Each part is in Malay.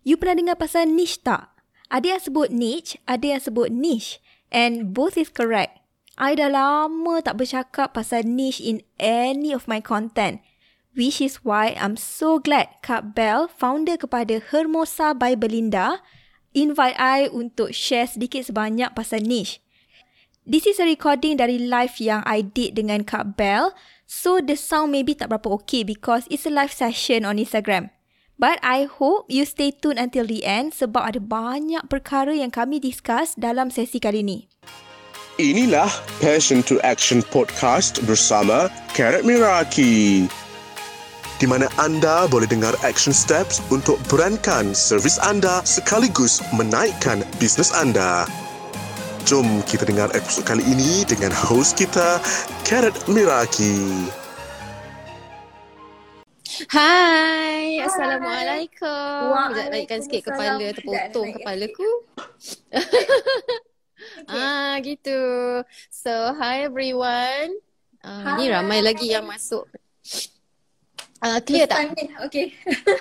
You pernah dengar pasal niche tak? Ada yang sebut niche, ada yang sebut niche. And both is correct. I dah lama tak bercakap pasal niche in any of my content. Which is why I'm so glad Kak Bell, founder kepada Hermosa by Belinda, invite I untuk share sedikit sebanyak pasal niche. This is a recording dari live yang I did dengan Kak Bell. So the sound maybe tak berapa okay because it's a live session on Instagram. But I hope you stay tuned until the end sebab ada banyak perkara yang kami discuss dalam sesi kali ini. Inilah Passion to Action Podcast bersama Karat Miraki. Di mana anda boleh dengar action steps untuk brandkan servis anda sekaligus menaikkan bisnes anda. Jom kita dengar episod kali ini dengan host kita, Karat Miraki. Hai, Assalamualaikum. Sekejap naikkan sikit kepala, terpotong kepalaku. Ah, gitu. So, hi everyone. Ni Hi. ramai lagi yang masuk. Uh, clear First tak? time ni, Okay.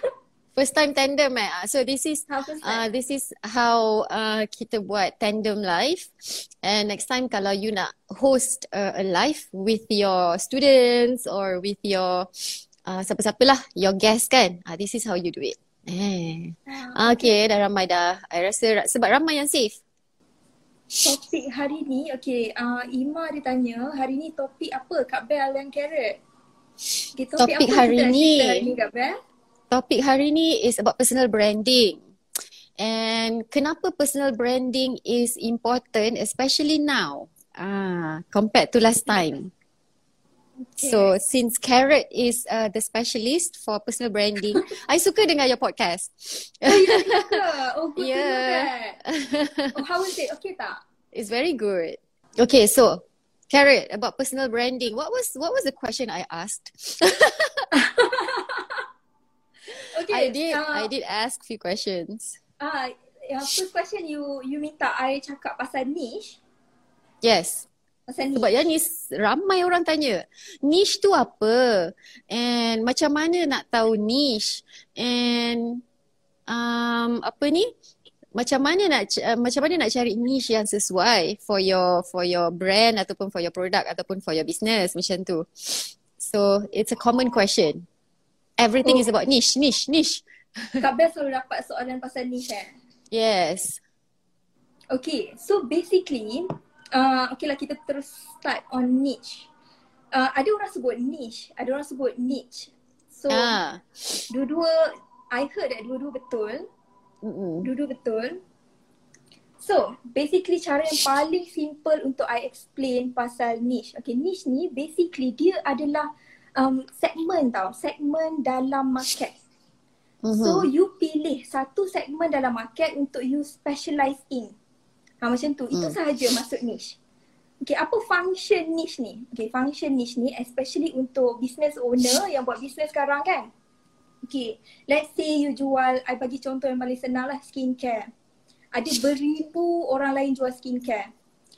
First time tandem eh. Ah, So this is first uh, this is how uh, kita buat tandem live. And next time kalau you nak host uh, a live with your students or with your uh, siapa-siapa lah, your guest kan. Uh, this is how you do it. Eh. Ah, Okay, dah ramai dah. I rasa ra- sebab ramai yang safe. Topik hari ni, okay, uh, Ima dia tanya, hari ni topik apa Kak Bel dan Carrot? Okay, Topik apa hari ni. cerita hari ni Kak Bel? Topik hari ni is about personal branding. And kenapa personal branding is important especially now? Ah, compared to last time. Okay. So since Carrot is uh, the specialist for personal branding, I suka dengar your podcast. Oh, ya ke? Oh, good to Yeah. that. Oh, how was it? Okay tak? It's very good. Okay, so Carrot about personal branding. What was what was the question I asked? Okay. I did uh, I did ask few questions. Ah, yang first question you you minta I cakap pasal niche. Yes. Pasal niche. Sebab yang ni ramai orang tanya, niche tu apa? And macam mana nak tahu niche? And um, apa ni? Macam mana nak uh, macam mana nak cari niche yang sesuai for your for your brand ataupun for your product ataupun for your business macam tu. So it's a common question. Everything Oh. is about niche, niche, niche. Kak Bel selalu dapat soalan pasal niche eh? Yes. Okay, so basically, uh, okay lah kita terus start on niche. Uh, ada orang sebut niche, ada orang sebut niche. So, Ah. dua-dua, I heard that dua-dua betul. Mm-mm. Dua-dua betul. So, basically cara yang paling simple untuk I explain pasal niche. Okay, niche ni basically dia adalah um, segmen tau. Segmen dalam market. So, Mhm. you pilih satu segmen dalam market untuk you specialize in. Ha, macam tu. Itu Hmm. sahaja masuk niche. Okay, apa function niche ni? Okay, function niche ni especially untuk business owner yang buat business sekarang kan? Okay, let's say you jual, I bagi contoh yang paling senang lah, skincare. Ada beribu orang lain jual skincare.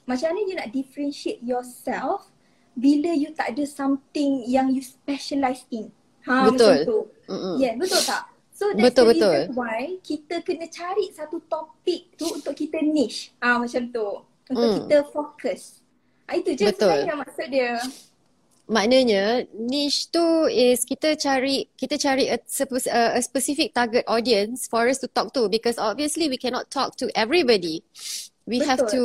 Macam mana you nak differentiate yourself bila you tak ada something yang you specialize in? Ha, Betul. macam tu. Mm-mm. Yeah, betul tak? So that's Betul, the betul. reason why kita kena cari satu topik tu untuk kita niche. Ah macam tu. Untuk Hmm. kita fokus. Ah, itu je Betul. sebenarnya maksud dia. Maknanya niche tu is kita cari kita cari a, a, specific target audience for us to talk to because obviously we cannot talk to everybody. We have Betul. to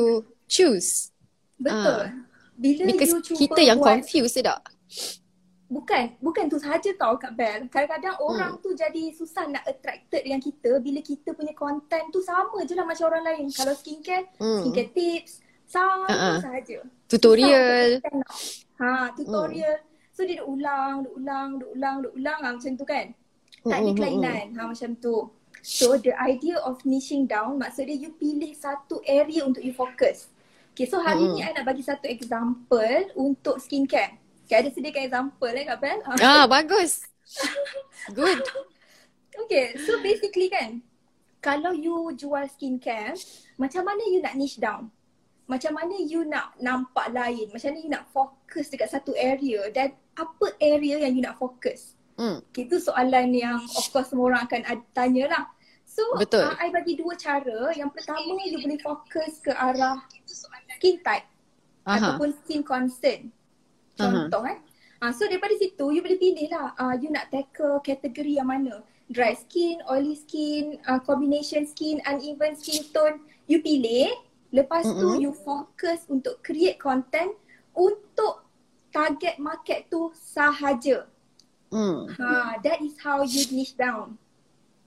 choose Betul. Bila because you cuba kita yang buat, confused tak? Bukan bukan tu sahaja tau Kak Bel. Kadang-kadang Hmm. orang tu jadi susah nak attracted dengan kita bila kita punya content tu sama je lah macam orang lain. Kalau skincare, Hmm. skincare tips, sama Uh-uh. sahaja. Tutorial. Ha, tutorial. So dia duk ulang, duk ulang, duk ulang, duk ulang ha, macam tu kan. Tak ada Mm, mm, mm, kelainan. Ha, macam tu. So the idea of niching down maksudnya you pilih satu area untuk you fokus. Okay, so hari Mm. ni I nak bagi satu example untuk skincare. Okay, ada sediakan example eh Kak Bel? Ah bagus. Good. Okay, so basically kan, kalau you jual skincare, macam mana you nak niche down? Macam mana you nak nampak lain? Macam mana you nak fokus dekat satu area dan apa area yang you nak fokus? Hmm. Okay, itu soalan yang of course semua orang akan tanya lah. So, Betul. Uh, I bagi dua cara. Yang pertama, you boleh fokus ke arah skin type Aha. ataupun skin concern. Contoh kan. Uh, so daripada situ, you boleh pilih lah uh, you nak tackle kategori yang mana. Dry skin, oily skin, uh, combination skin, uneven skin tone. You pilih. Lepas tu, Mm-mm. you fokus untuk create content untuk target market tu sahaja. Hmm. Ha, that is how you niche down.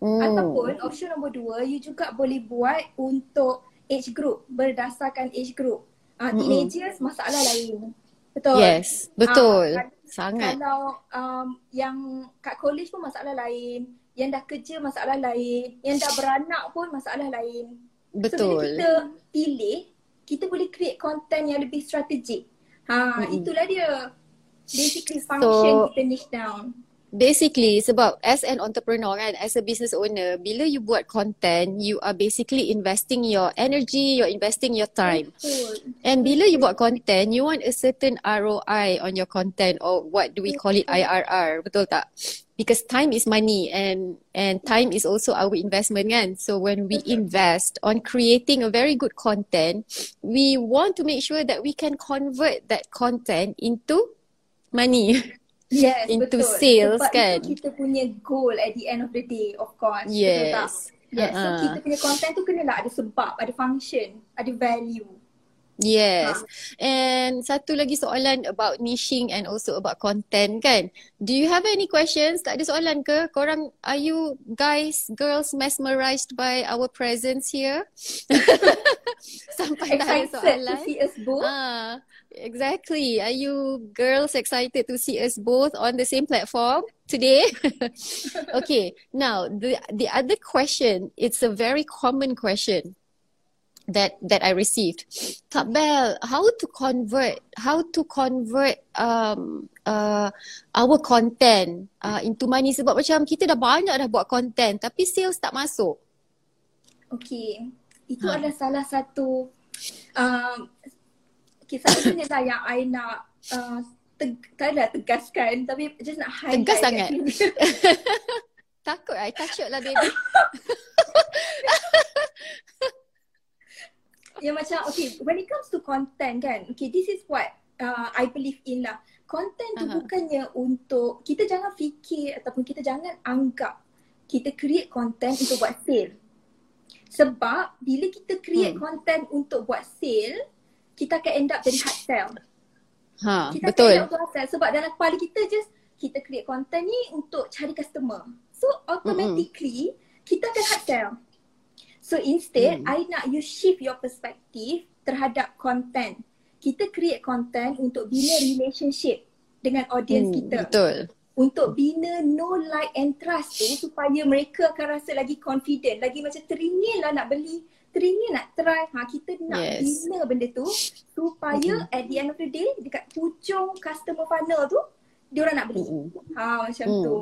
Hmm. Ataupun option nombor dua, you juga boleh buat untuk age group berdasarkan age group. Uh, Mm-mm. teenagers masalah lain. Betul. Yes, betul. Ah, Sangat. Kalau um, yang kat college pun masalah lain, yang dah kerja masalah lain, yang dah beranak pun masalah lain. So bila Betul. kita pilih, kita boleh create content yang lebih strategik. Ha, Mm-mm. itulah dia. Basically function So- kita niche down. Basically sebab as an entrepreneur kan, as a business owner, bila you buat content, you are basically investing your energy, you're investing your time. And bila you buat content, you want a certain ROI on your content or what do we call it IRR, betul tak? Because time is money and and time is also our investment kan. So when we invest on creating a very good content, we want to make sure that we can convert that content into money. Yes, into betul. sales Sebab kan? itu kita punya goal at the end of the day, of course. Betul tak? Yes. Yes, so Ha-ha. kita punya content tu kenalah ada sebab, ada function, ada value. Yes. And satu lagi soalan about niching and also about content kan. Do you have any questions? Tak ada soalan ke? Korang, are you guys, girls mesmerized by our presence here? Sampai tak ada Excited to soalan. see us both. Ah, exactly. Are you girls excited to see us both on the same platform today? okay. Now, the the other question, it's a very common question that that I received. Kak Bel, how to convert how to convert um uh our content uh, into money sebab macam kita dah banyak dah buat content tapi sales tak masuk. Okay. Itu Ha. adalah salah satu um, okay, satunya lah yang I nak uh, teg, tak adalah tegaskan tapi just nak highlight Tegas sangat. Takut I takut lah baby. yang macam okay when it comes to content kan okay this is what uh, I believe in lah content tu Aha. bukannya untuk kita jangan fikir ataupun kita jangan anggap kita create content untuk buat sale sebab bila kita create Hmm. content untuk buat sale kita akan end up jadi hard sell Ha, kita betul. akan end up hard sell sebab dalam kepala kita just kita create content ni untuk cari customer so automatically kita akan hard sell So instead, Hmm. I nak you shift your perspective terhadap content. Kita create content untuk bina relationship dengan audience Hmm, kita. Betul. Untuk bina know, like and trust tu supaya mereka akan rasa lagi confident. Lagi macam teringin lah nak beli. Teringin nak try. Ha, kita nak Yes. bina benda tu supaya at the end of the day dekat hujung customer funnel tu diorang nak beli. Mm-mm. Ha, macam Hmm. tu.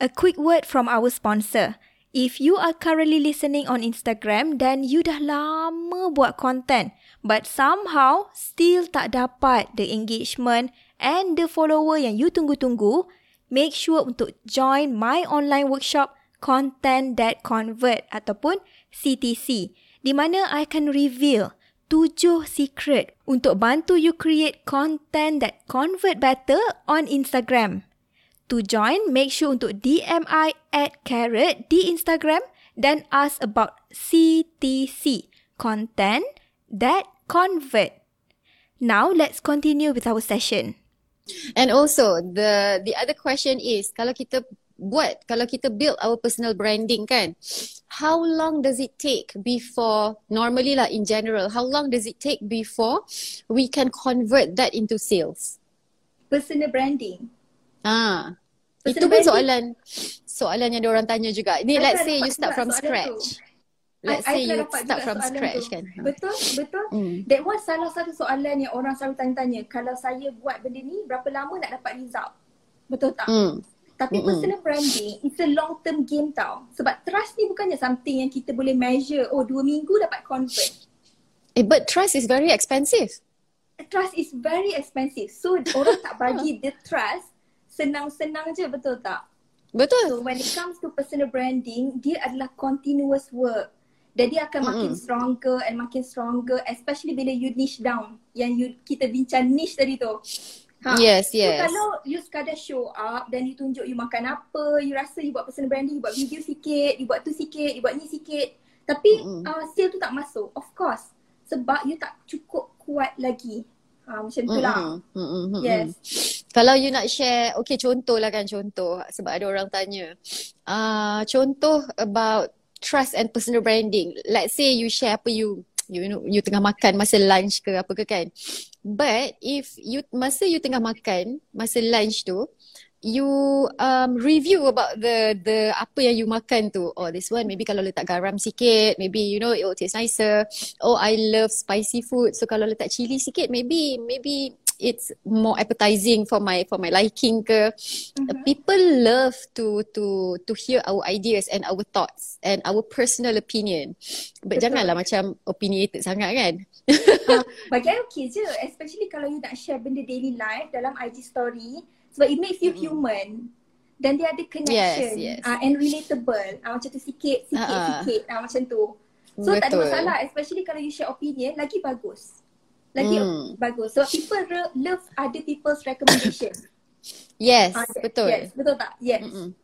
A quick word from our sponsor. If you are currently listening on Instagram dan you dah lama buat content but somehow still tak dapat the engagement and the follower yang you tunggu-tunggu, make sure untuk join my online workshop Content That Convert ataupun CTC di mana I akan reveal tujuh secret untuk bantu you create content that convert better on Instagram. To join, make sure untuk DM I at Carrot di Instagram dan ask about CTC, Content That Convert. Now, let's continue with our session. And also the the other question is kalau kita buat kalau kita build our personal branding kan how long does it take before normally lah in general how long does it take before we can convert that into sales Personal branding. ah Personal itu pun branding- soalan soalan yang orang tanya juga ni I let's say you start from soalan scratch tu. let's I- I say pernah you start from soalan scratch tu. kan Betul, betul. Hmm. That was salah satu soalan yang orang selalu tanya-tanya. Kalau saya buat benda ni, berapa lama nak dapat result? Betul tak? hmm. Tapi Mm-mm. personal branding, it's a long term game tau. Sebab trust ni bukannya something yang kita boleh measure. Oh, dua minggu dapat convert. eh, but trust is very expensive Trust is very expensive. So, orang tak bagi the trust senang-senang je, betul tak? Betul. So when it comes to personal branding, dia adalah continuous work. Dan dia akan makin Mm-mm. stronger and makin stronger especially bila you niche down. Yang you kita bincang niche tadi tu. Yes, So yes. kalau you sekadar show up dan you tunjuk you makan apa, you rasa you buat personal branding, you buat video sikit, you buat tu sikit, you buat ni sikit. Tapi Mm-mm. uh, still tu tak masuk. Of course. Sebab you tak cukup kuat lagi. Ha, macam tu lah. Mm-mm. Yes. Kalau you nak share, okay contoh lah kan contoh sebab ada orang tanya. Uh, contoh about trust and personal branding. Let's say you share apa you you know, you tengah makan masa lunch ke apa ke kan. But if you masa you tengah makan masa lunch tu you um, review about the the apa yang you makan tu. Oh this one maybe kalau letak garam sikit, maybe you know it will taste nicer. Oh I love spicy food. So kalau letak chili sikit maybe maybe it's more appetizing for my for my liking ke. Mhm. People love to to to hear our ideas and our thoughts and our personal opinion. But Betul. janganlah macam opinionated sangat kan. Uh, bagi I okay je especially kalau you nak share benda daily life dalam IG story sebab it makes you human dan dia ada connection Yes, yes. Uh, and relatable uh, macam tu sikit sikit ah. sikit uh, macam tu so tak ada Betul. masalah especially kalau you share opinion lagi bagus lagi Hmm. bagus so people re- love other people's recommendation Yes, Ah, betul. yes betul tak yes Mm-mm.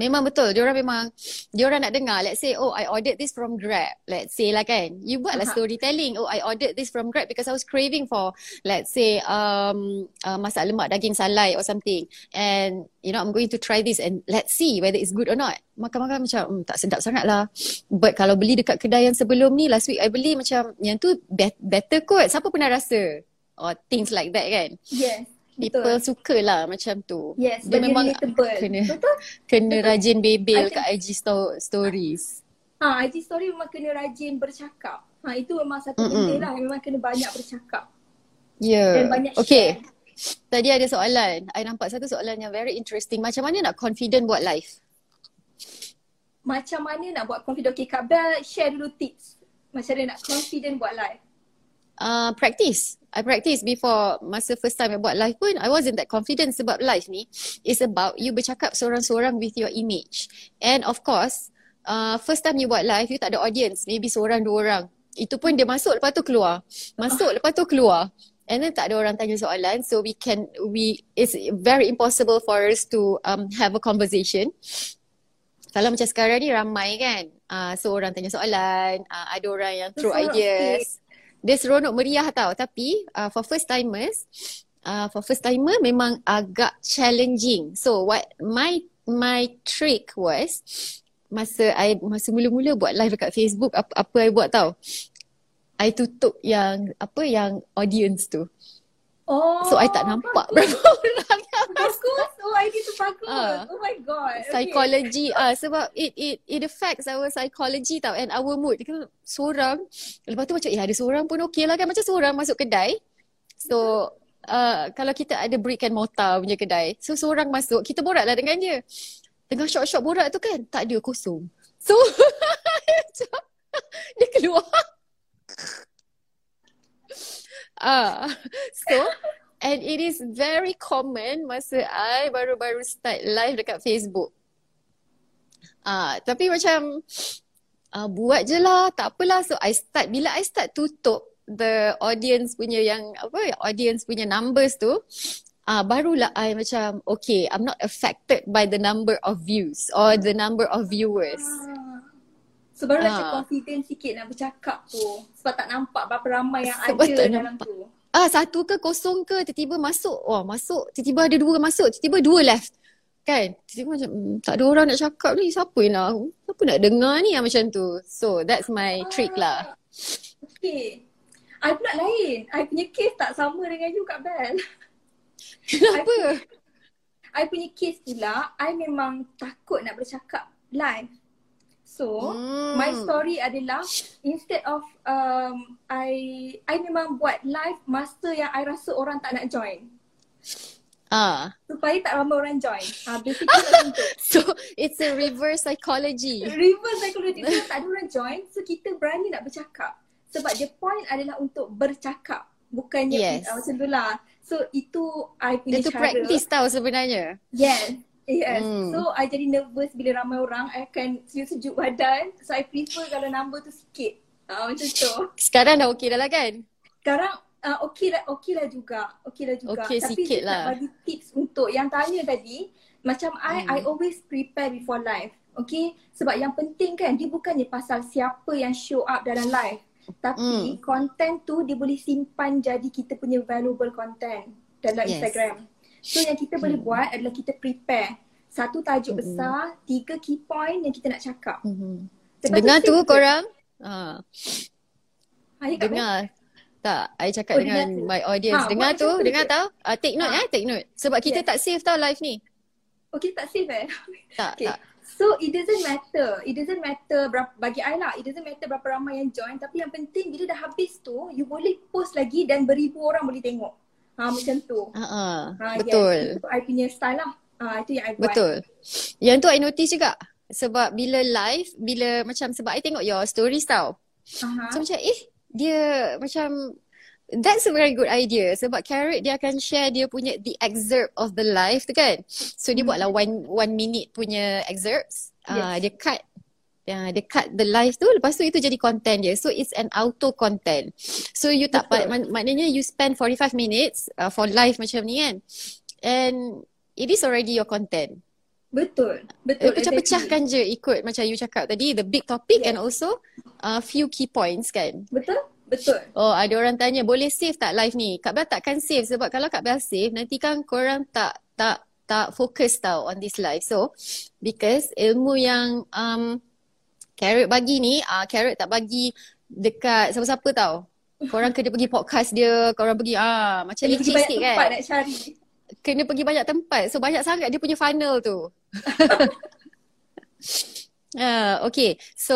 Memang betul. Diorang memang, diorang nak dengar. Let's say, oh I ordered this from Grab. Let's say lah kan. You buatlah Aha. storytelling. Oh I ordered this from Grab because I was craving for, let's say, um, uh, masak lemak daging salai or something. And, you know, I'm going to try this and let's see whether it's good or not. Makan-makan macam, hmm, tak sedap sangat lah. But kalau beli dekat kedai yang sebelum ni, last week I beli macam, yang tu be- better kot. Siapa pernah rasa? Or things like that kan. yes People betul suka lah macam tu. yes Dia memang relatable kena betul kena rajin bebel kat IG sto- stories. Ha, IG story memang kena rajin bercakap. Ha, itu memang satu Mm-mm. benda lah. Memang kena banyak bercakap. Ya. Dan banyak Okay. share. Tadi ada soalan. I nampak satu soalan yang very interesting. Macam mana nak confident buat live? Macam mana nak buat confident? Okay, Kak Bel share dulu tips. Macam mana nak confident buat live. Uh, practice. I practice before masa first time I buat live pun I wasn't that confident sebab live ni is about you bercakap seorang-seorang with your image. And of course, uh, first time you buat live you tak ada audience. Maybe seorang dua orang. Itu pun dia masuk lepas tu keluar. Masuk lepas tu keluar. And then tak ada orang tanya soalan so we can we it's very impossible for us to um, have a conversation. Kalau macam sekarang ni ramai kan. Uh, so orang tanya soalan, uh, ada orang yang throw ideas. Dia seronok meriah tau. Tapi uh, for first timers, uh, for first timer memang agak challenging. So what my my trick was masa I masa mula-mula buat live dekat Facebook apa apa I buat tau. I tutup yang apa yang audience tu. Oh. So I tak nampak bagus. berapa orang yang Bagus. Oh, idea tu bagus. Ah. Oh my god. Okay. psychology ah sebab it it it affects our psychology tau and our mood. Kata seorang lepas tu macam eh ada seorang pun okey lah kan macam seorang masuk kedai. So uh, kalau kita ada brick and mortar punya kedai. So seorang masuk kita borak lah dengan dia. Tengah shot-shot borak tu kan tak ada kosong. So dia keluar. Ah, so and it is very common masa I baru-baru start live dekat Facebook. Ah, tapi macam ah, buat je lah, tak apalah. So I start bila I start tutup the audience punya yang apa audience punya numbers tu ah barulah I macam okay I'm not affected by the number of views or the number of viewers. Ah. So baru macam Ah. confident sikit nak bercakap tu. Sebab tak nampak berapa ramai yang Sebab ada dalam nampak. tu. Ah satu ke kosong ke tiba-tiba masuk. Wah, masuk. Tiba-tiba ada dua masuk, tiba-tiba dua left. Kan? Tiba-tiba macam hmm, tak ada orang nak cakap ni. Siapa yang nak siapa nak dengar ni yang macam tu. So that's my trick lah. Okay. I pula lain. I punya case tak sama dengan you Kak Bel. Kenapa? I punya case pula, I memang takut nak bercakap live. So, Hmm. my story adalah instead of um, I I memang buat live masa yang I rasa orang tak nak join. Ah, Supaya tak ramai orang join. Ah, basically macam tu. so it's a reverse psychology. Reverse psychology. So, tak ada orang join. So, kita berani nak bercakap. Sebab the point adalah untuk bercakap. Bukannya Yes. uh, macam tu lah. So, itu I punya Dia cara. practice tau sebenarnya. Yes. Yes. Hmm. So I jadi nervous bila ramai orang I akan sejuk-sejuk badan. So I prefer kalau number tu sikit. Ah macam tu. Sekarang dah okey dah lah kan? Sekarang uh, okey lah okey lah juga. Okey lah juga. Okey Tapi sikit lah. bagi tips untuk yang tanya tadi. Macam I, Hmm. I always prepare before live. Okay. Sebab yang penting kan dia bukannya pasal siapa yang show up dalam live. Tapi Hmm. content tu dia boleh simpan jadi kita punya valuable content dalam Yes. Instagram. So yang kita boleh Hmm. buat adalah kita prepare satu tajuk Hmm. besar, tiga key point yang kita nak cakap. Mm-hmm. Lepas Dengar tu simple. korang? Ha, Ayah kat dengar. Tak, I cakap Oh, dengan dengar my audience. Ha, dengar tu, tu dengar tau. Uh, take note Ha. eh, take note. Sebab kita Yes. tak save tau live ni. Okay tak save eh? Tak, Okay. tak. So it doesn't matter. It doesn't matter berapa, bagi I lah. It doesn't matter berapa ramai yang join. Tapi yang penting bila dah habis tu, you boleh post lagi dan beribu orang boleh tengok. Ha macam tu. Ha, ha. Betul. Yes. Itu I punya style lah. Ha, itu yang I buat. Betul. Yang tu I notice juga. Sebab bila live, bila macam sebab I tengok your stories tau. Aha. So macam eh, dia macam That's a very good idea sebab Carrot dia akan share dia punya the excerpt of the live tu kan. So dia Hmm. buatlah one one minute punya excerpts. Yes. dia cut Ya, dia cut the live tu lepas tu itu jadi content dia. So it's an auto content. So you tak Betul. mak- maknanya you spend 45 minutes uh, for live macam ni kan. And it is already your content. Betul. Betul. pecah-pecahkan je ikut macam you cakap tadi the big topic Yes. and also uh, few key points kan. Betul? Betul. Oh, ada orang tanya boleh save tak live ni? Kak Bel takkan save sebab kalau Kak Bel save nanti kan korang tak tak tak fokus tau on this live. So, because ilmu yang um Carrot bagi ni, uh, Carrot tak bagi dekat siapa-siapa tau. Korang kena pergi podcast dia, korang pergi ah macam Kena pergi licik banyak sikit tempat kan. nak cari. Kena pergi banyak tempat. So banyak sangat dia punya funnel tu. Ah, okay. So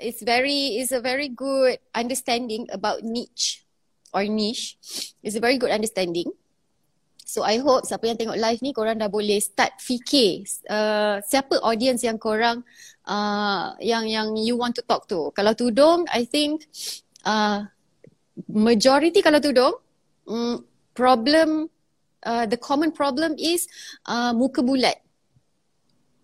it's very it's a very good understanding about niche or niche. It's a very good understanding. So I hope siapa yang tengok live ni korang dah boleh start fikir uh, siapa audience yang korang uh, yang yang you want to talk to. Kalau tudung I think uh, majority kalau tudung mm, problem uh, the common problem is uh, muka bulat.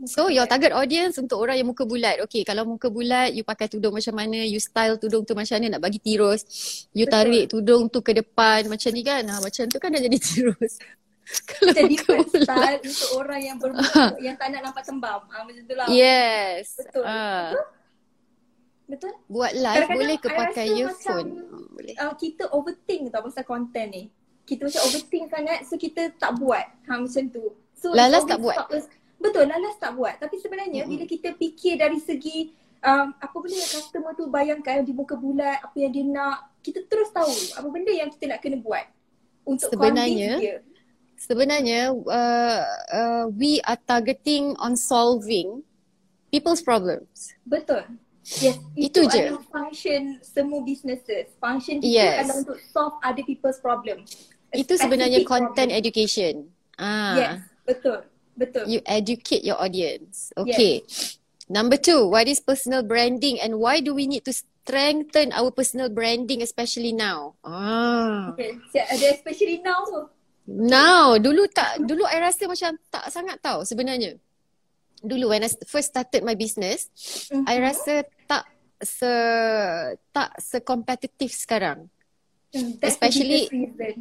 So your target audience untuk orang yang muka bulat. Okay, kalau muka bulat, you pakai tudung macam mana, you style tudung tu macam mana nak bagi tirus. You Betul. tarik tudung tu ke depan macam ni kan. Ha, macam tu kan dah jadi tirus. kalau Jadi muka bulat. style untuk orang yang bermuka yang tak nak nampak tembam. Ah macam tu lah. Yes. Betul. Ah, Betul? buat live Kadang-kadang boleh ke pakai earphone? macam- Ah, boleh. uh, kita overthink tau pasal content ni. Kita macam overthink sangat so kita tak buat. Ha macam tu. So Lalas tak buat? stop Betul, lalas tak buat. Tapi sebenarnya Mm-mm. bila kita fikir dari segi um, apa benda yang customer tu bayangkan di muka bulat, apa yang dia nak, kita terus tahu apa benda yang kita nak kena buat untuk Sebenarnya, dia. Sebenarnya uh, uh, we are targeting on solving people's problems. Betul. Yes, Itu itu, je. adalah function semua businesses. Function kita Yes. adalah untuk solve other people's problem. A Itu sebenarnya content problem. education. Ah. Yes, betul. Betul. You educate your audience. Okay. Number two, what is personal branding and why do we need to strengthen our personal branding especially now? Ah. Okay. Especially now tu. Now, dulu tak, dulu I rasa macam tak sangat tahu sebenarnya. Dulu when I first started my business, Mhm. I rasa tak se tak se-competitive sekarang. Hmm, that's especially- the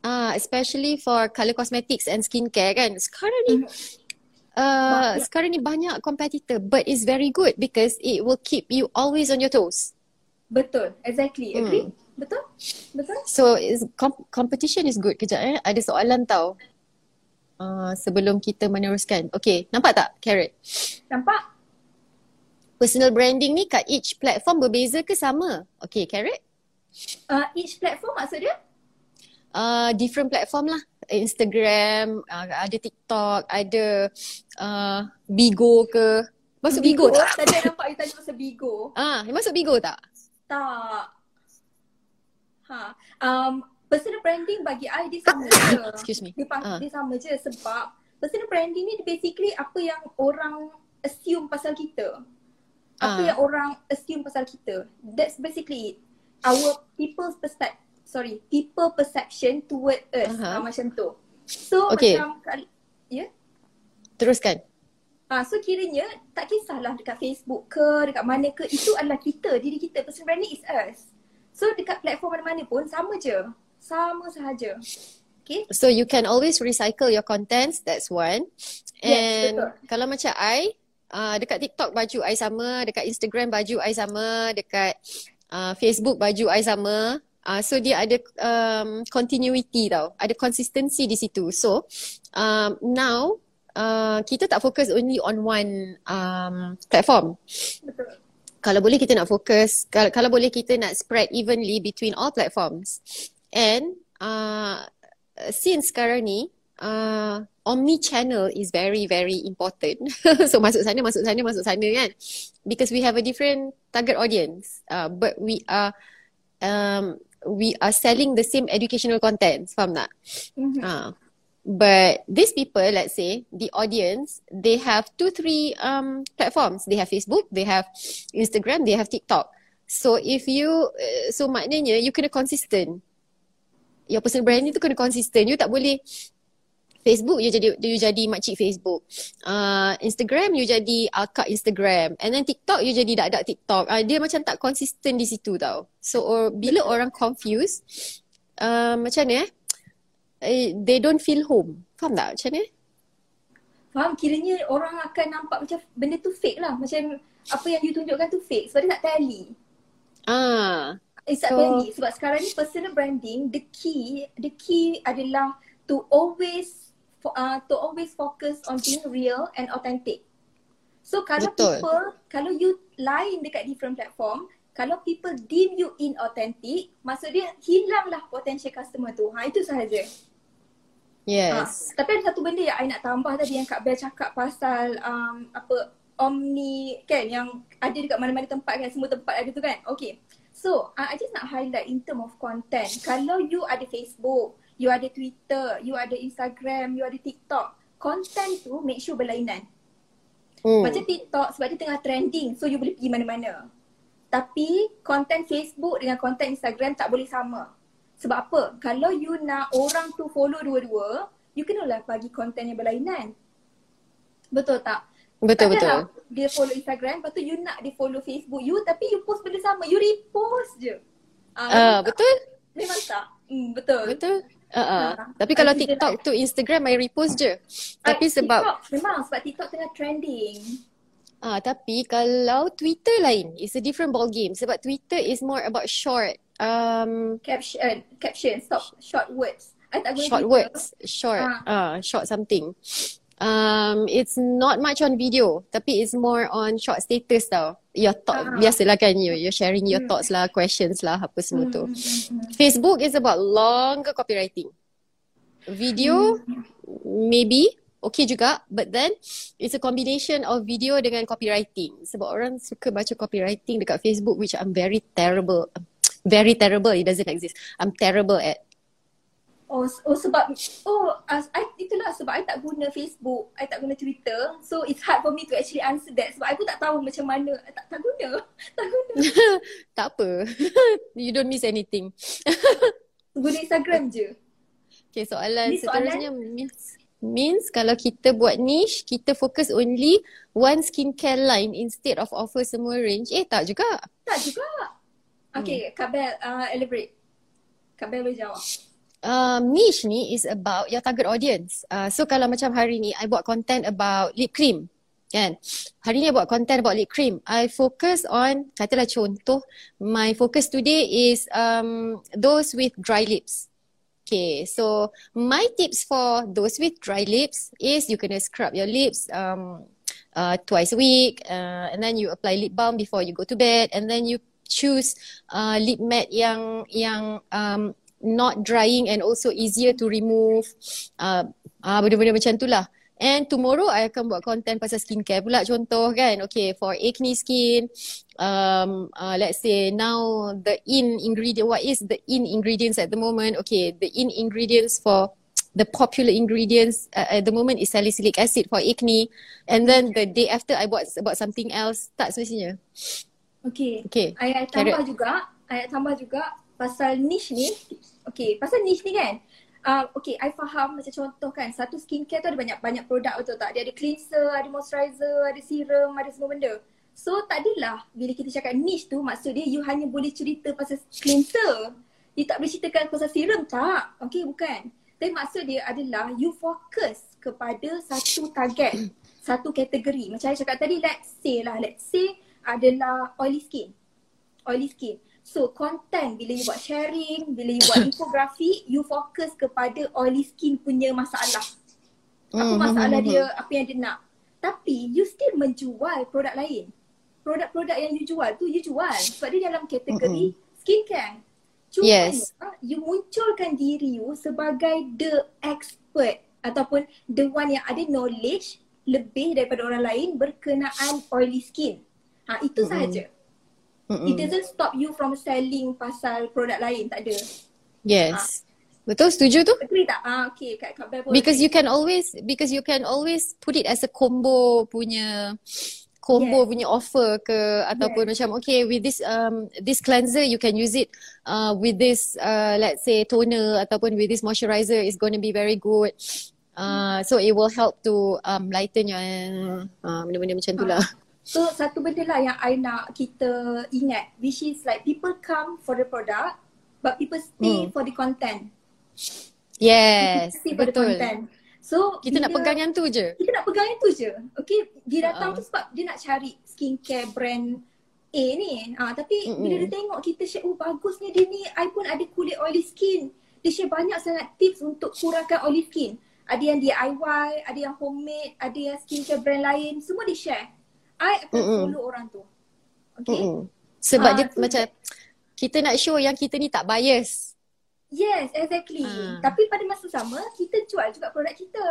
Ah, especially for color cosmetics and skincare kan. Sekarang ni Mhm. uh, sekarang ni banyak competitor but it's very good because it will keep you always on your toes. Betul, exactly. Hmm. Agree? Betul? Betul? So is com- competition is good. Kejap eh, ada soalan tau. Uh, sebelum kita meneruskan. Okay, nampak tak Carrot? Nampak? Personal branding ni kat each platform berbeza ke sama? Okay, Carrot? Uh, each platform maksud dia? Uh, different platform lah. Instagram, uh, ada TikTok, ada uh, Bigo ke. Masuk Bigo, tak? Tadi nampak you tanya pasal Bigo. Ah, masuk Bigo tak? Tak. Ha. Um, personal branding bagi I dia sama je. Excuse me. Dia, Ah. dia sama je sebab personal branding ni basically apa yang orang assume pasal kita. Apa Ah. yang orang assume pasal kita. That's basically it. Our people's perspective sorry, people perception toward us. Aha. Uh, macam tu. So Okay. macam ya? Yeah? teruskan. Ah, so kiranya tak kisahlah dekat Facebook ke, dekat mana ke, itu adalah kita, diri kita. Personal branding is us. So dekat platform mana-mana pun sama je. Sama sahaja. Okay. So you can always recycle your contents, that's one. Yes, And betul. kalau macam I, uh, dekat TikTok baju I sama, dekat Instagram baju I sama, dekat uh, Facebook baju I sama. Uh, so dia ada um, continuity tau, ada consistency di situ. So um, now uh, kita tak fokus only on one um, platform. Betul. Kalau boleh kita nak fokus, kalau, kalau boleh kita nak spread evenly between all platforms. And uh, since sekarang ni, uh, omni channel is very very important. so masuk sana, masuk sana, masuk sana kan. Because we have a different target audience. Uh, but we are um, we are selling the same educational content. Faham tak? Mhm. Uh, but these people, let's say, the audience, they have two, three um, platforms. They have Facebook, they have Instagram, they have TikTok. So if you, uh, so maknanya you kena consistent. Your personal branding tu kena consistent. You tak boleh Facebook you jadi you jadi makcik Facebook. Uh, Instagram you jadi akak Instagram. And then TikTok you jadi dak-dak TikTok. Uh, dia macam tak konsisten di situ tau. So or, bila orang confused, uh, macam ni eh, eh, they don't feel home. Faham tak macam ni? Faham? Kiranya orang akan nampak macam benda tu fake lah. Macam apa yang you tunjukkan tu fake sebab dia tak tally. Ah, It's tak So- tally. Sebab sekarang ni personal branding, the key, the key adalah to always fo- uh, to always focus on being real and authentic. So kalau Betul. people, kalau you lain dekat different platform, kalau people deem you inauthentic, maksud dia hilanglah potential customer tu. Ha itu sahaja. yes. Ha, tapi ada satu benda yang I nak tambah tadi yang Kak Bel cakap pasal um, apa omni kan yang ada dekat mana-mana tempat kan semua tempat ada tu kan. Okay. So, uh, I just nak highlight in term of content. Kalau you ada Facebook, you ada Twitter, you ada Instagram, you ada TikTok, content tu make sure berlainan. Hmm. Macam TikTok sebab dia tengah trending so you boleh pergi mana-mana. Tapi content Facebook dengan content Instagram tak boleh sama. Sebab apa? Kalau you nak orang tu follow dua-dua, you kenalah bagi content yang berlainan. Betul tak? Betul Takkanlah betul. Dia follow Instagram, lepas tu you nak dia follow Facebook you tapi you post benda sama. You repost je. Ah, tak? betul? Memang tak? Hmm, betul. Betul. Uh, uh. Ah, Tapi kalau I TikTok tu Instagram I repost je. Tapi Ah, sebab TikTok, memang sebab TikTok tengah trending. Ah, tapi kalau Twitter lain, it's a different ball game. Sebab Twitter is more about short, um, Caption, caption, stop, short words. I tak guna short Twitter. words, short, ah, short something. Um, it's not much on video, tapi it's more on short status tau. Your thought, Ah. biasalah kan you, you're sharing your Hmm. thoughts lah, questions lah, apa semua tu. Hmm, hmm, hmm. Facebook is about longer copywriting. Video, maybe okay juga, but then it's a combination of video dengan copywriting. Sebab orang suka baca copywriting dekat Facebook, which I'm very terrible, very terrible. It doesn't exist. I'm terrible at. Oh, oh sebab oh as, I, itulah sebab I tak guna Facebook, I tak guna Twitter. So it's hard for me to actually answer that sebab I pun tak tahu macam mana. I tak tak guna. Tak guna. Tak apa. you don't miss anything. Guna Instagram je. Okay, soalan Ni soalan- seterusnya means, means kalau kita buat niche, kita fokus only one skincare line instead of offer semua range. Eh, tak juga. Tak juga. Okay, Kabel uh, elaborate. Kabel boleh jawab. Um, niche ni is about your target audience. Uh, so kalau macam hari ni I buat content about lip cream. Kan? Hari ni I buat content about lip cream. I focus on, katalah contoh, my focus today is um, those with dry lips. Okay, so my tips for those with dry lips is you kena scrub your lips um, uh, twice a week uh, and then you apply lip balm before you go to bed and then you choose uh, lip matte yang yang um, not drying and also easier to remove. Uh, uh, benda-benda macam tu lah. And tomorrow I akan buat content pasal skincare pula contoh kan. Okay, for acne skin, um, uh, let's say now the in ingredient, what is the in ingredients at the moment? Okay, the in ingredients for the popular ingredients uh, at the moment is salicylic acid for acne. And then the day after I buat about something else, tak semestinya. Okay. Okay. Ayat Carrot. tambah juga, ayat tambah juga pasal niche ni. Okay, pasal niche ni kan. uh, okay, I faham macam contoh kan, satu skincare tu ada banyak-banyak produk betul tak? Dia ada cleanser, ada moisturizer, ada serum, ada semua benda. So tak adalah bila kita cakap niche tu maksud dia you hanya boleh cerita pasal cleanser. You tak boleh ceritakan pasal serum tak? Okay bukan. Tapi maksud dia adalah you fokus kepada satu target, satu kategori. Macam saya cakap tadi, let's say lah, let's say adalah oily skin. Oily skin. So content bila you buat sharing, bila you buat infografi, you fokus kepada oily skin punya masalah. Apa Hmm, masalah hmm, dia, apa yang dia nak. Tapi you still menjual produk lain. Produk-produk yang you jual tu you jual sebab dia dalam kategori skincare. Cuma Yes. you munculkan diri you sebagai the expert ataupun the one yang ada knowledge lebih daripada orang lain berkenaan oily skin. Ha itu sahaja. Mm-mm. It doesn't stop you from selling pasal produk lain, tak ada. Yes. Betul setuju tu? Agree tak? Ah okay, kat Bel pun Because agree. you can always because you can always put it as a combo punya combo Yes. punya offer ke ataupun macam okay with this um this cleanser you can use it uh with this uh let's say toner ataupun with this moisturizer is going to be very good. Uh, so it will help to um lighten your uh, benda-benda macam tu lah. So satu benda lah yang I nak kita ingat which is like people come for the product but people stay Hmm. for the content. Yes, Stay for the betul. content. So Kita nak bila- pegang yang tu je. Kita nak pegang yang tu je. Okay, dia datang Uh-uh. tu sebab dia nak cari skincare brand A ni. Ah, tapi Mm-mm. bila dia tengok kita share, oh bagusnya dia ni, I pun ada kulit oily skin. Dia share banyak sangat tips untuk kurangkan oily skin. Ada yang DIY, ada yang homemade, ada yang skincare brand lain, semua dia share. I akan Mm-mm. follow orang tu. Okay? Mm-mm. Sebab Ah, dia tu macam kita nak show yang kita ni tak bias. Yes, exactly. Ah. Tapi pada masa sama, kita jual juga produk kita.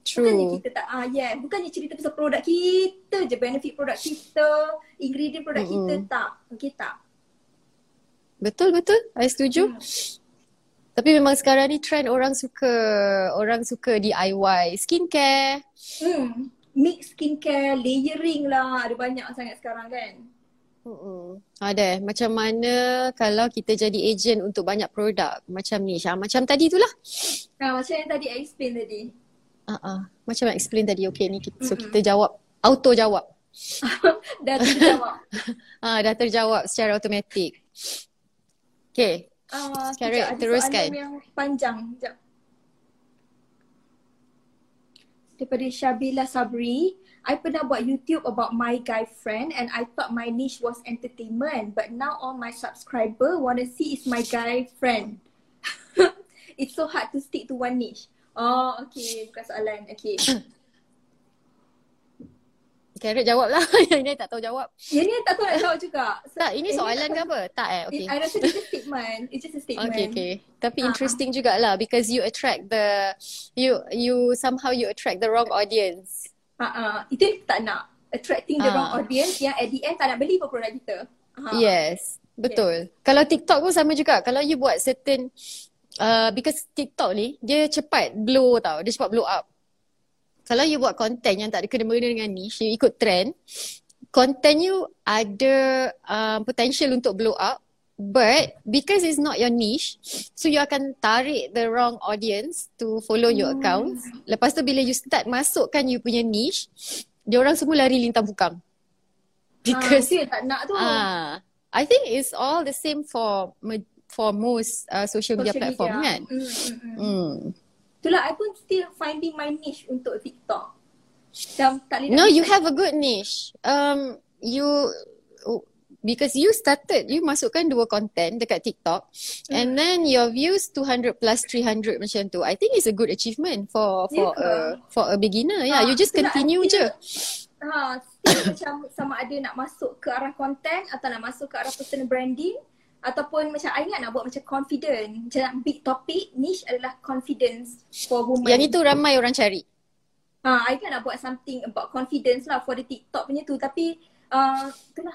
Bukannya True. kita tak, ah yeah, bukannya cerita pasal produk kita je, benefit produk kita, ingredient produk Mm-mm. kita, tak. Okay, tak. Betul betul. I setuju. Hmm. Tapi memang sekarang ni trend orang suka orang suka DIY skincare. Hmm. Mix skincare, layering lah, ada banyak sangat sekarang kan. Mm-mm. Ada macam mana kalau kita jadi agent untuk banyak produk macam ni Syah. Macam tadi tu lah. Nah, macam yang tadi explain tadi. Uh-uh. Macam nak explain tadi. Okay ni kita, so kita jawab. Auto jawab. Dah terjawab. Ah, dah terjawab secara automatik. Okay. Ah, Sekarang sekejap, ada teruskan. soalan yang panjang. Sekejap. Daripada Syabila Sabri. I pernah buat YouTube about my guy friend and I thought my niche was entertainment. But now all my subscriber wanna see is my guy friend. It's so hard to stick to one niche. Oh, okay. Bukan soalan. Okay. Carrot jawab lah. Yang ni tak tahu jawab. Yang ni tak tahu nak jawab juga. So, Tak, ini soalan ke apa? Tak eh? Okay. I rasa it's a statement. It's just a statement. Okay, okay. Tapi Ah. interesting jugalah because you attract the you you somehow you attract the wrong audience. Ha ah, itu yang kita tak nak. Attracting the Ah. wrong audience yang at the end tak nak beli pun produk kita. Ha. Yes, betul. Kalau TikTok pun sama juga. Kalau you buat certain uh, because TikTok ni dia cepat blow tau. Dia cepat blow up. Kalau you buat content yang tak ada kena-mengena dengan niche, you ikut trend, content you ada um, potential untuk blow up but because it's not your niche, so you akan tarik the wrong audience to follow your account. Lepas tu bila you start masukkan you punya niche, dia orang semua lari lintang bukang. Because ha, itu yang tak nak tu. Ah, I think it's all the same for for most uh, social media Social platform media. kan. Hmm, hmm, hmm. Hmm. Itulah I pun still finding my niche untuk TikTok. Macam tak boleh No, you have a good niche. Um, you because you started, you masukkan dua content dekat TikTok, and then your views 200 plus 300 macam tu. I think it's a good achievement for for Ya ke? a for a beginner. Yeah, Ah, you just itulah, I continue je. Ha, still macam sama ada nak masuk ke arah content atau nak masuk ke arah personal branding ataupun macam I ingat nak buat macam confident. Macam nak big topic niche adalah confidence for women. Yang itu ramai orang cari. Ha, I kan nak buat something about confidence lah for the TikTok punya tu tapi uh, itulah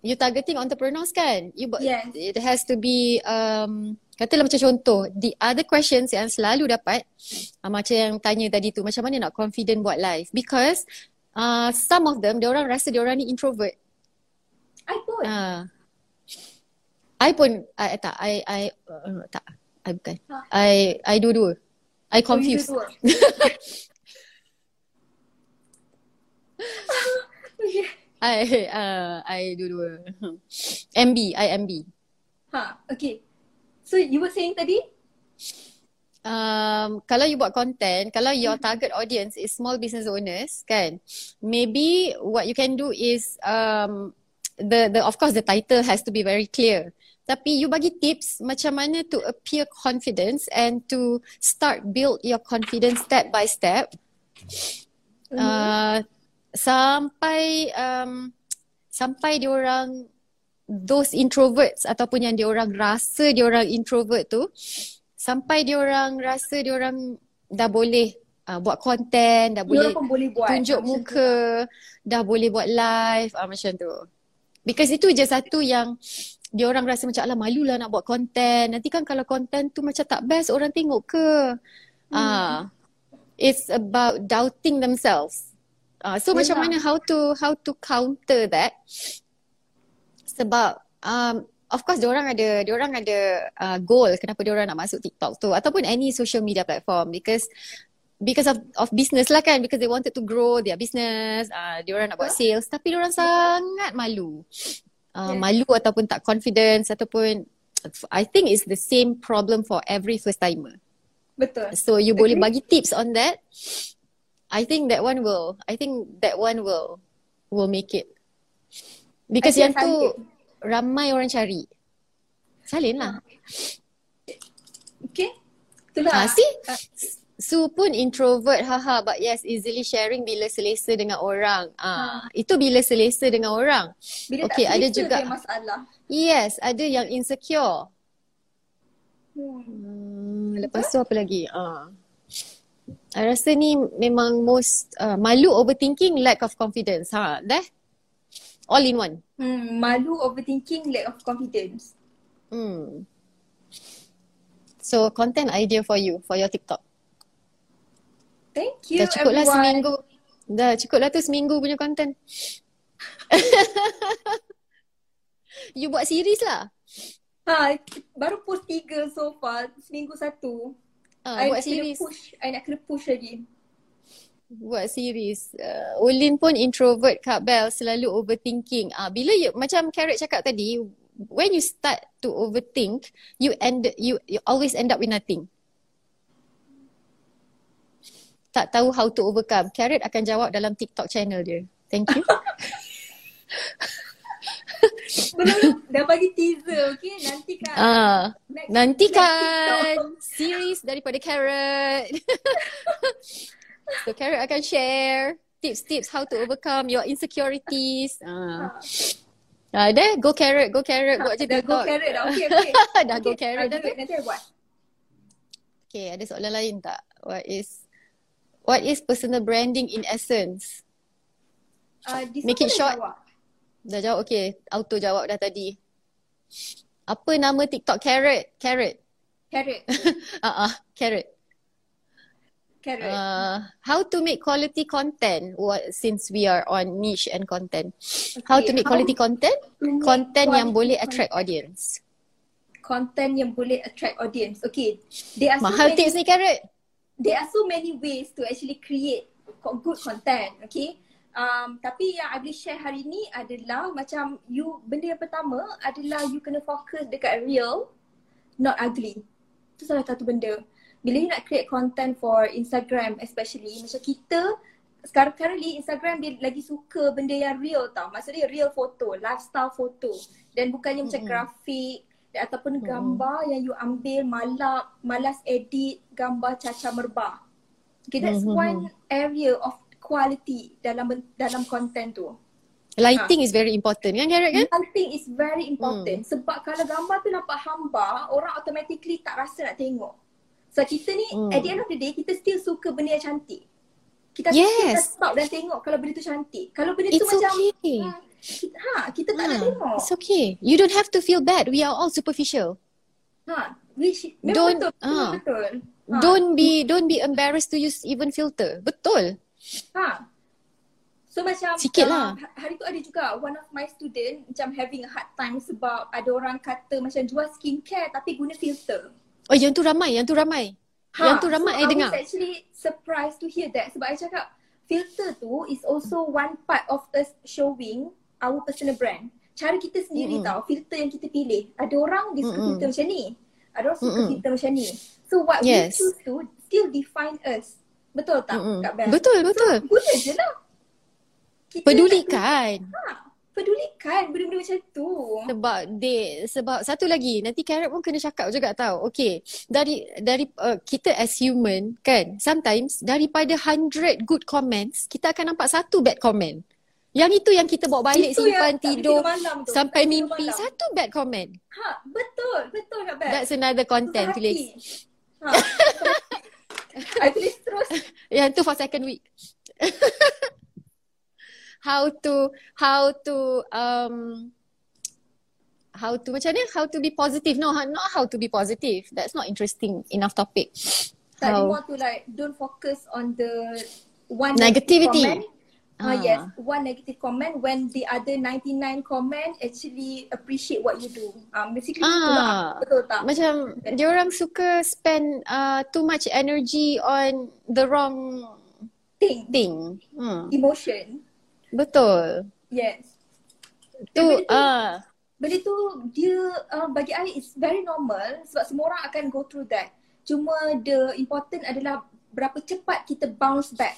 you targeting entrepreneurs kan you bu- Yes. it has to be um katalah macam contoh the other questions yang selalu dapat uh, macam yang tanya tadi tu macam mana nak confident buat live because uh, some of them dia orang rasa dia orang ni introvert I pun. uh, I pun I, tak I I uh, tak I bukan. I I dua-dua. I confused. Oh, okay. I uh, I dua-dua. MB, I MB. Ha, okay. So you were saying tadi? Um, kalau you buat content, kalau your target audience is small business owners, kan, maybe what you can do is um, the the of course the title has to be very clear. Tapi you bagi tips macam mana to appear confidence and to start build your confidence step by step. Uh, sampai um, sampai dia orang those introverts ataupun yang dia orang rasa dia orang introvert tu sampai dia orang rasa dia orang dah boleh uh, buat content, dah boleh, boleh buat tunjuk muka, dah boleh buat live uh, macam tu. Because itu je satu yang dia orang rasa macam alah lah nak buat konten. Nanti kan kalau konten tu macam tak best orang tengok ke? Ah, hmm. uh, it's about doubting themselves. Ah, uh, so yeah. macam mana how to how to counter that? Sebab um of course dia orang ada dia orang ada uh, goal kenapa dia orang nak masuk TikTok tu ataupun any social media platform because because of of business lah kan because they wanted to grow their business uh, dia orang nak buat sales tapi dia orang sangat malu uh, yeah. malu ataupun tak confidence ataupun I think it's the same problem for every first timer. Betul. So you Agree. boleh bagi tips on that. I think that one will I think that one will will make it. Because yang tu ramai orang cari. Salin lah. Okay. Itulah. Ha, see? Su pun introvert haha but yes easily sharing bila selesa dengan orang. Ah, ha. itu bila selesa dengan orang. Bila okay, tak ada juga dia masalah. Yes, ada yang insecure. Hmm. hmm lepas tu apa lagi? Ah. I rasa ni memang most uh, malu overthinking lack of confidence. Ha, dah. All in one. Hmm, malu overthinking lack of confidence. Hmm. So content idea for you for your TikTok. Thank you Dah cukup lah seminggu. Dah cukup lah tu seminggu punya content. you buat series lah. Ha, baru post tiga so far. Seminggu satu. Ha, I buat series. Push, I nak kena push lagi. Buat series. Uh, Ulin pun introvert Kak Bell. Selalu overthinking. Ah, uh, bila you, macam Carrot cakap tadi, when you start to overthink, you end you, you always end up with nothing tak tahu how to overcome. Carrot akan jawab dalam TikTok channel dia. Thank you. Belum dah bagi teaser, okay? Nantikan. Ah, next, nantikan next series daripada Carrot. so Carrot akan share tips-tips how to overcome your insecurities. Ah. Ah, dah go Carrot, go Carrot buat je Dah go Carrot dah. Okay, okay. dah okay. go Carrot dah. Nanti buat. Okay, ada soalan lain tak? What is What is personal branding in essence? Uh, Make it short. Jawab. Dah jawab. Okay. Auto jawab dah tadi. Apa nama TikTok Carrot? Carrot. Carrot. uh-uh. Carrot. Carrot. Uh, how to make quality content what, since we are on niche and content. Okay. How to make how quality content? Content yang boleh attract audience. Content yang boleh attract audience. Okay. They Mahal tips ni Carrot there are so many ways to actually create good content, okay? Um, tapi yang I boleh share hari ni adalah macam you, benda yang pertama adalah you kena fokus dekat real, not ugly. Itu salah satu benda. Bila you nak create content for Instagram especially, macam kita sekarang currently Instagram dia lagi suka benda yang real tau. Maksudnya real foto, lifestyle foto. Dan bukannya mm-hmm. macam grafik, ataupun hmm. gambar yang you ambil malas malas edit gambar caca merbah. Okay, that's hmm. one area of quality dalam dalam content tu. Lighting ha. is very important kan Garrett kan? Lighting is very important hmm. sebab kalau gambar tu nampak hamba, orang automatically tak rasa nak tengok. So kita ni hmm. at the end of the day kita still suka benda yang cantik. Kita yes. kita stop dan tengok kalau benda tu cantik. Kalau benda It's tu okay. macam ha, Ha, kita tak ha, nak tengok. It's okay. You don't have to feel bad. We are all superficial. Ha, which don't, betul, ha. betul. Ha. Don't be don't be embarrassed to use even filter. Betul. Ha. So macam Sikit lah. Uh, hari tu ada juga one of my student macam having a hard time sebab ada orang kata macam jual skincare tapi guna filter. Oh, yang tu ramai, yang tu ramai. Yang tu ramai so I dengar. I was actually surprised to hear that sebab I cakap filter tu is also one part of us showing our personal brand. Cara kita sendiri Mm-mm. tau, filter yang kita pilih. Ada orang dia suka Mm-mm. filter macam ni. Ada orang suka Mm-mm. filter macam ni. So what Yes. we choose to still define us. Betul tak Mm-mm. Kak Bel? Betul, betul. Guna je lah. Kita Pedulikan. Ha, pedulikan benda-benda macam tu. Sebab they sebab satu lagi nanti Carrot pun kena cakap juga tahu. Okay, dari dari uh, kita as human kan sometimes daripada 100 good comments kita akan nampak satu bad comment. Yang itu yang kita bawa balik Itu simpan tidur malam tu. sampai mimpi malam. satu bad comment. Ha, betul. Betul Kak Bel. That's another content tulis. Ha. I tulis terus. Yang tu for second week. how to how to um how to macam ni how to be positive no how- not how to be positive that's not interesting enough topic Tak how more to like don't focus on the one Negativity. Comment. Ah Ah. yes, one negative comment when the other 99 comment actually appreciate what you do. Um basically itulah. Betul tak? macam dia orang suka spend uh, too much energy on the wrong Think, thing hmm. emotion. betul Yes. tu- ah Benda tu dia uh, bagi I is very normal sebab semua orang akan go through that. Cuma the important adalah berapa cepat kita bounce back.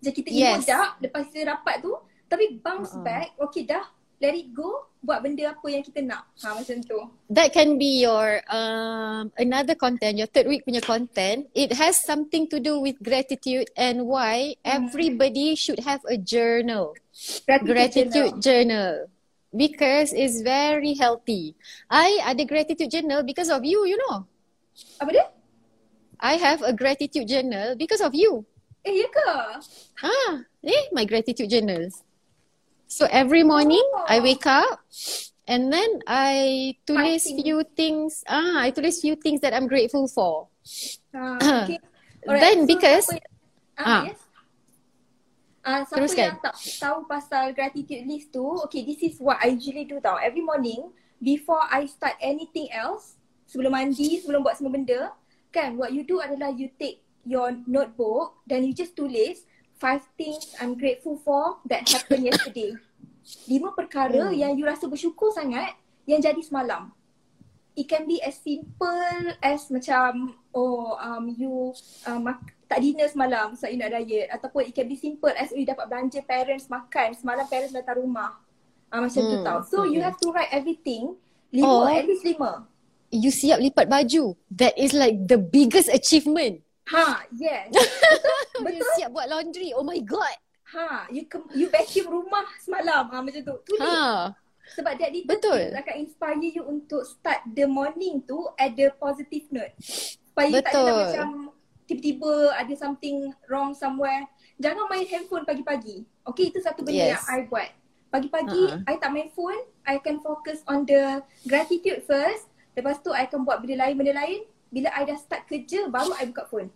Macam kita Yes. dah lepas kita rapat tu tapi bounce Uh-uh. back okay dah let it go buat benda apa yang kita nak. Ha macam tu. that can be your um another content your third week punya content it has something to do with gratitude and why everybody should have a journal gratitude journal. because it's very healthy i ada gratitude journal because of you you know Apa dia? i have a gratitude journal because of you Eh ya ke? ah eh my gratitude journals so every morning i wake up and then i tulis Writing. few things ah i tulis few things that i'm grateful for Ha, okay. Then because- siapa yang, ah, Ah. yes. Ah, siapa Teruskan. yang tak tahu pasal gratitude list tu, okay, this is what I usually do tau. Every morning, before I start anything else, sebelum mandi, sebelum buat semua benda, kan, what you do adalah you take your notebook dan you just tulis five things I'm grateful for that happened yesterday. Lima perkara Hmm. yang you rasa bersyukur sangat yang jadi semalam. It can be as simple as macam oh um you um, mak- tak dinner semalam sebab you nak diet ataupun it can be simple as you dapat belanja parents makan semalam parents datang rumah. Ah macam tu Hmm, tau. So you hmm. have to write everything lima Oh. at least lima. you siap lipat baju that is like the biggest achievement Ha, yes. you siap buat laundry oh my god Ha, you ke- you vacuum rumah semalam. Ha macam tu. Tulis. ha Sebab that little Betul. things akan inspire you untuk start the morning tu at the positive note. Supaya you tak ada Betul. macam tiba-tiba ada something wrong somewhere. Jangan main handphone pagi-pagi. Okay, itu satu benda Yes. yang I buat. Pagi-pagi, Uh-uh. I tak main phone. I akan fokus on the gratitude first. Lepas tu, I akan buat benda lain, benda lain. Bila I dah start kerja, baru I buka phone.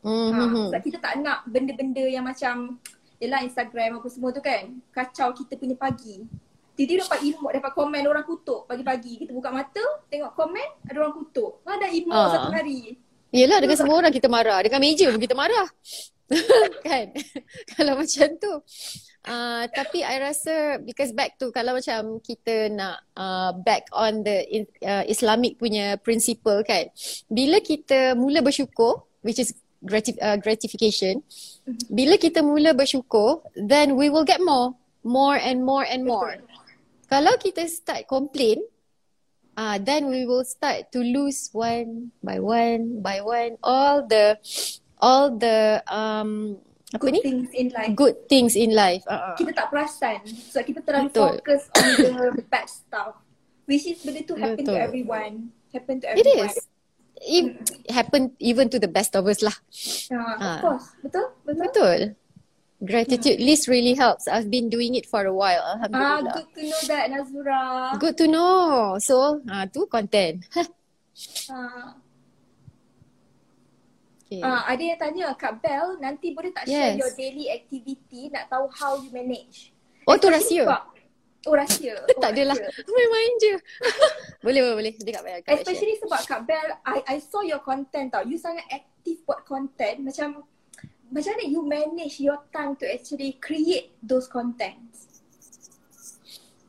Ha, mm-hmm. sebab kita tak nak benda-benda yang macam Yelah Instagram apa semua tu kan Kacau kita punya pagi. Tiba-tiba dapat emo, dapat komen orang kutuk pagi-pagi. Kita buka mata, tengok komen, ada orang kutuk. Ha dah emo Ah. satu hari. Yelah dengan semua orang kita marah. Dengan meja pun kita marah. Kan? Kalau macam tu uh, Tapi I rasa Because back to Kalau macam kita nak uh, Back on the in- uh, Islamic punya principle kan Bila kita mula bersyukur Which is gratif- uh, gratification Bila kita mula bersyukur Then we will get more More and more and more. Kalau kita start complain Ah, uh, then we will start to lose one by one by one all the all the um apa Good ni things in life good things in life. Uh-uh. Kita tak perasan Sebab kita terlalu Betul. fokus on the bad stuff Which is benda tu happen to Betul. everyone Happen to It everyone is. It happen even to the best of us lah. Ha, of Ah. course Betul? Betul? Betul. Gratitude list really helps. I've been doing it for a while. Ah, Alhamdulillah. good to know that Nazura Good to know. So, ah tu content. Ah. Okay. Ah, ada yang tanya Kak Bel nanti boleh tak share Yes. your daily activity nak tahu how you manage. Oh, tu rahsia? sebab- Oh rahsia. Oh, tak adalah. Main-main je. Boleh, boleh, boleh. Dia kat Bel. Kak Especially sebab Kak Bel, I, I saw your content tau. You sangat aktif buat content. Macam, macam mana you manage your time to actually create those contents?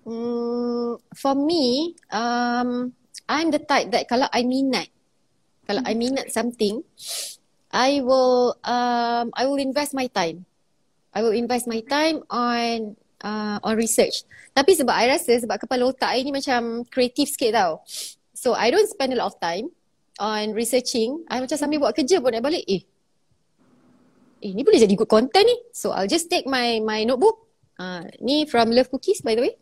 Hmm, for me, um, I'm the type that kalau I minat, kalau I minat something, I will um I will invest my time. I will invest my time on uh, on research. Tapi sebab I rasa sebab kepala otak I ni macam kreatif sikit tau. So I don't spend a lot of time on researching. I macam sambil buat kerja pun nak balik eh. Eh ni boleh jadi good content ni. So I'll just take my my notebook. Uh, ni from Love Cookies by the way.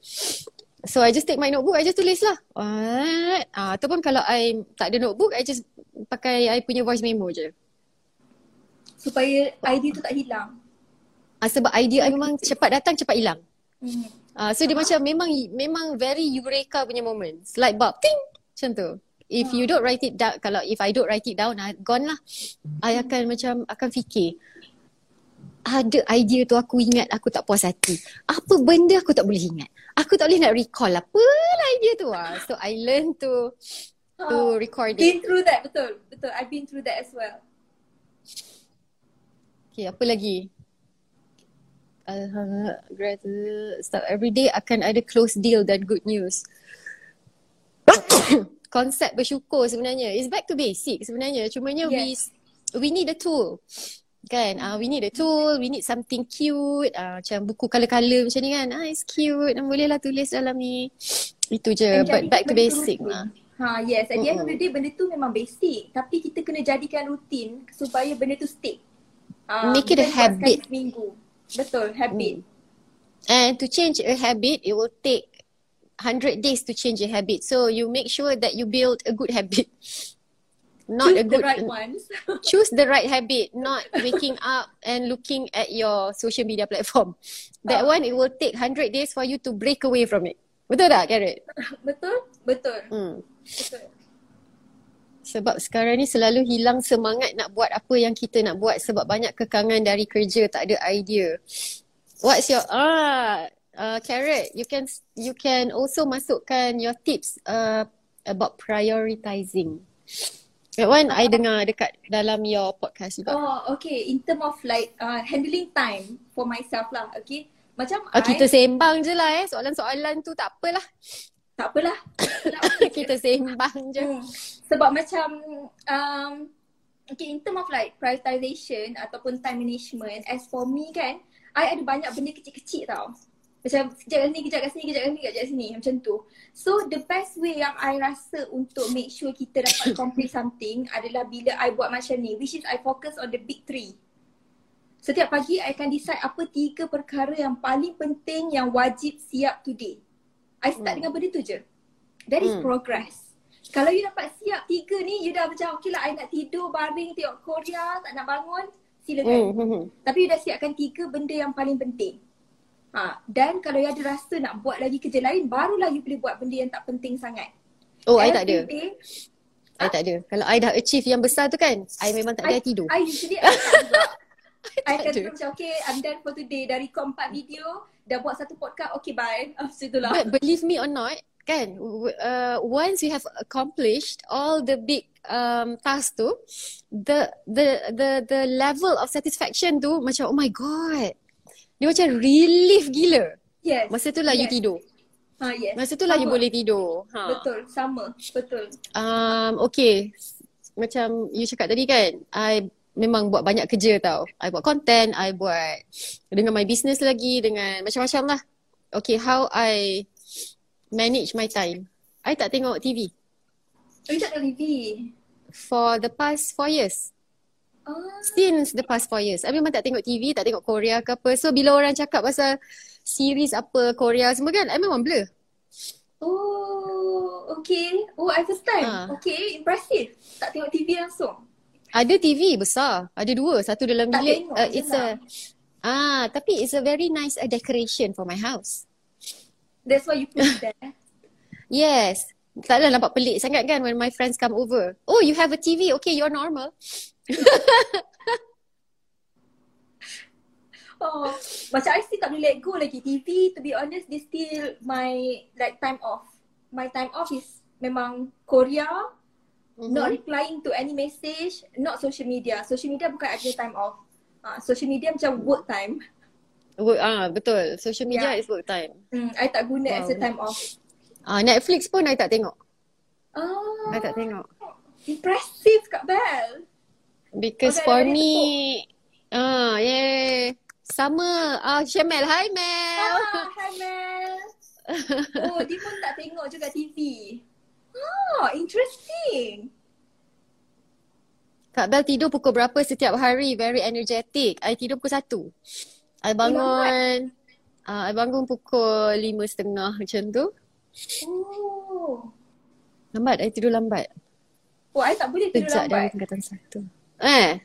So I just take my notebook, I just tulis lah. Uh, ataupun kalau I tak ada notebook, I just pakai I punya voice memo je. Supaya idea tu tak hilang. Uh, sebab idea I memang cepat datang, cepat hilang. Hmm. Uh, so dia macam memang memang very eureka punya moments. Light bulb, ting! Macam tu. If you don't write it down, kalau if I don't write it down, I gone lah. I akan macam, akan fikir. Ada idea tu aku ingat, aku tak puas hati. Apa benda aku tak boleh ingat? Aku tak boleh nak recall apa lah idea tu lah. So I learn to to Oh, record Been it. through that, betul. Betul, I've been through that as well. Okay, apa lagi? Uh, Greta, start every day akan ada close deal dan good news. Konsep bersyukur sebenarnya is back to basic sebenarnya. Cumanya Yes. we we need a tool. Kan? Uh, we need a tool, we need something cute. Uh, macam buku color-color macam ni kan. Ah, it's cute. Bolehlah tulis dalam ni. Itu je. And But back to basic lah. Ha, yes. At the end of the day, benda tu memang basic. Tapi kita kena jadikan rutin supaya benda tu stick. Ah, Make it a bukan buat sekali habit. Betul, habit. And to change a habit, it will take 100 days to change a habit. So you make sure that you build a good habit. Not Choose a good the right ones. choose the right habit, not waking up and looking at your social media platform. That Ah. one it will take 100 days for you to break away from it. Betul tak, Carrot? betul? Betul. Hmm. Betul. Sebab sekarang ni selalu hilang semangat nak buat apa yang kita nak buat sebab banyak kekangan dari kerja, tak ada idea. What's your ah uh, Carrot, you can you can also masukkan your tips uh, about prioritizing. That one I dengar dekat dalam your podcast juga. Oh, okay. In term of like uh, handling time for myself lah, okay? Macam Ah, I, kita sembang je lah eh. Soalan-soalan tu tak apalah. Tak apalah. kita sembang je. Hmm. Sebab macam um, okay in term of like prioritization ataupun time management as for me kan I ada banyak benda kecil-kecil tau. Macam kejap kat sini, kejap kat sini, kejap kat sini, kejap kat sini macam tu. So the best way yang I rasa untuk make sure kita dapat complete something adalah bila I buat macam ni which is I focus on the big three. Setiap pagi I akan decide apa tiga perkara yang paling penting yang wajib siap today. I start Hmm. dengan benda tu je. That is Hmm. progress. Kalau you dapat siap tiga ni, you dah macam okay lah I nak tidur baring tengok Korea, tak nak bangun, silakan. Hmm, hmm, hmm. Tapi you dah siapkan tiga benda yang paling penting. Ha, dan kalau you ada rasa nak buat lagi kerja lain, barulah you boleh buat benda yang tak penting sangat. Oh, I tak ada. Day, I tak ada. Kalau I dah achieve yang besar tu kan, I memang tak ada tidur. I usually I tak juga. I tak akan ada. terus macam okay I'm done for today. Dah record empat video, dah buat satu podcast, okay bye. Macam tu lah. But believe me or not, kan, uh, once you have accomplished all the big um, tasks tu, the the the the level of satisfaction tu macam oh my god. Dia macam relief gila. Yes. Masa tu lah you Yes. tidur. Ha, yes. Masa tu lah you boleh tidur. Ha. Betul, sama. Betul. Um, okay. Macam you cakap tadi kan, I memang buat banyak kerja tau. I buat content, I buat dengan my business lagi, dengan macam-macam lah. Okay, how I manage my time. I tak tengok TV Oh, you tak tengok TV? for the past four years. Ah, Since the past four years. I memang tak tengok TV, tak tengok Korea ke apa. So bila orang cakap pasal series apa Korea semua kan, I memang blur. oh, okay. Oh, I first time. Ah. Okay, impressive. Tak tengok TV langsung. Ada TV besar. Ada dua. Satu dalam Tak bilik. tengok Uh, it's lah. a Ah, tapi it's a very nice uh, decoration for my house. That's why you put it there. Yes. Taklah nampak pelik sangat kan when my friends come over. Oh, you have a TV. Okay, you're normal. Oh, macam I still tak boleh let go lagi. TV, to be honest, this still my like time off. My time off is memang Korea, Mhm. not replying to any message, not social media. Social media bukan ada time off. Uh, social media macam work time. Work, ah betul. Social media Yeah. is work time. Hmm, I tak guna as a Wow. time off. Ah Netflix pun I tak tengok. Oh, I tak tengok. impressive Kak Bel. Because Okay, for me, ah yeah, sama. Ah Shamel, hi Mel. Ah, hi Mel. Oh, dia pun tak tengok juga TV. Oh, interesting. Kak Bel tidur pukul berapa setiap hari? Very energetic. I tidur pukul satu. I bangun, ah I bangun pukul lima setengah macam tu. Oh. Lambat, I tidur lambat. Oh, I tak boleh tidur Sejak dari lambat. tingkatan satu. Eh,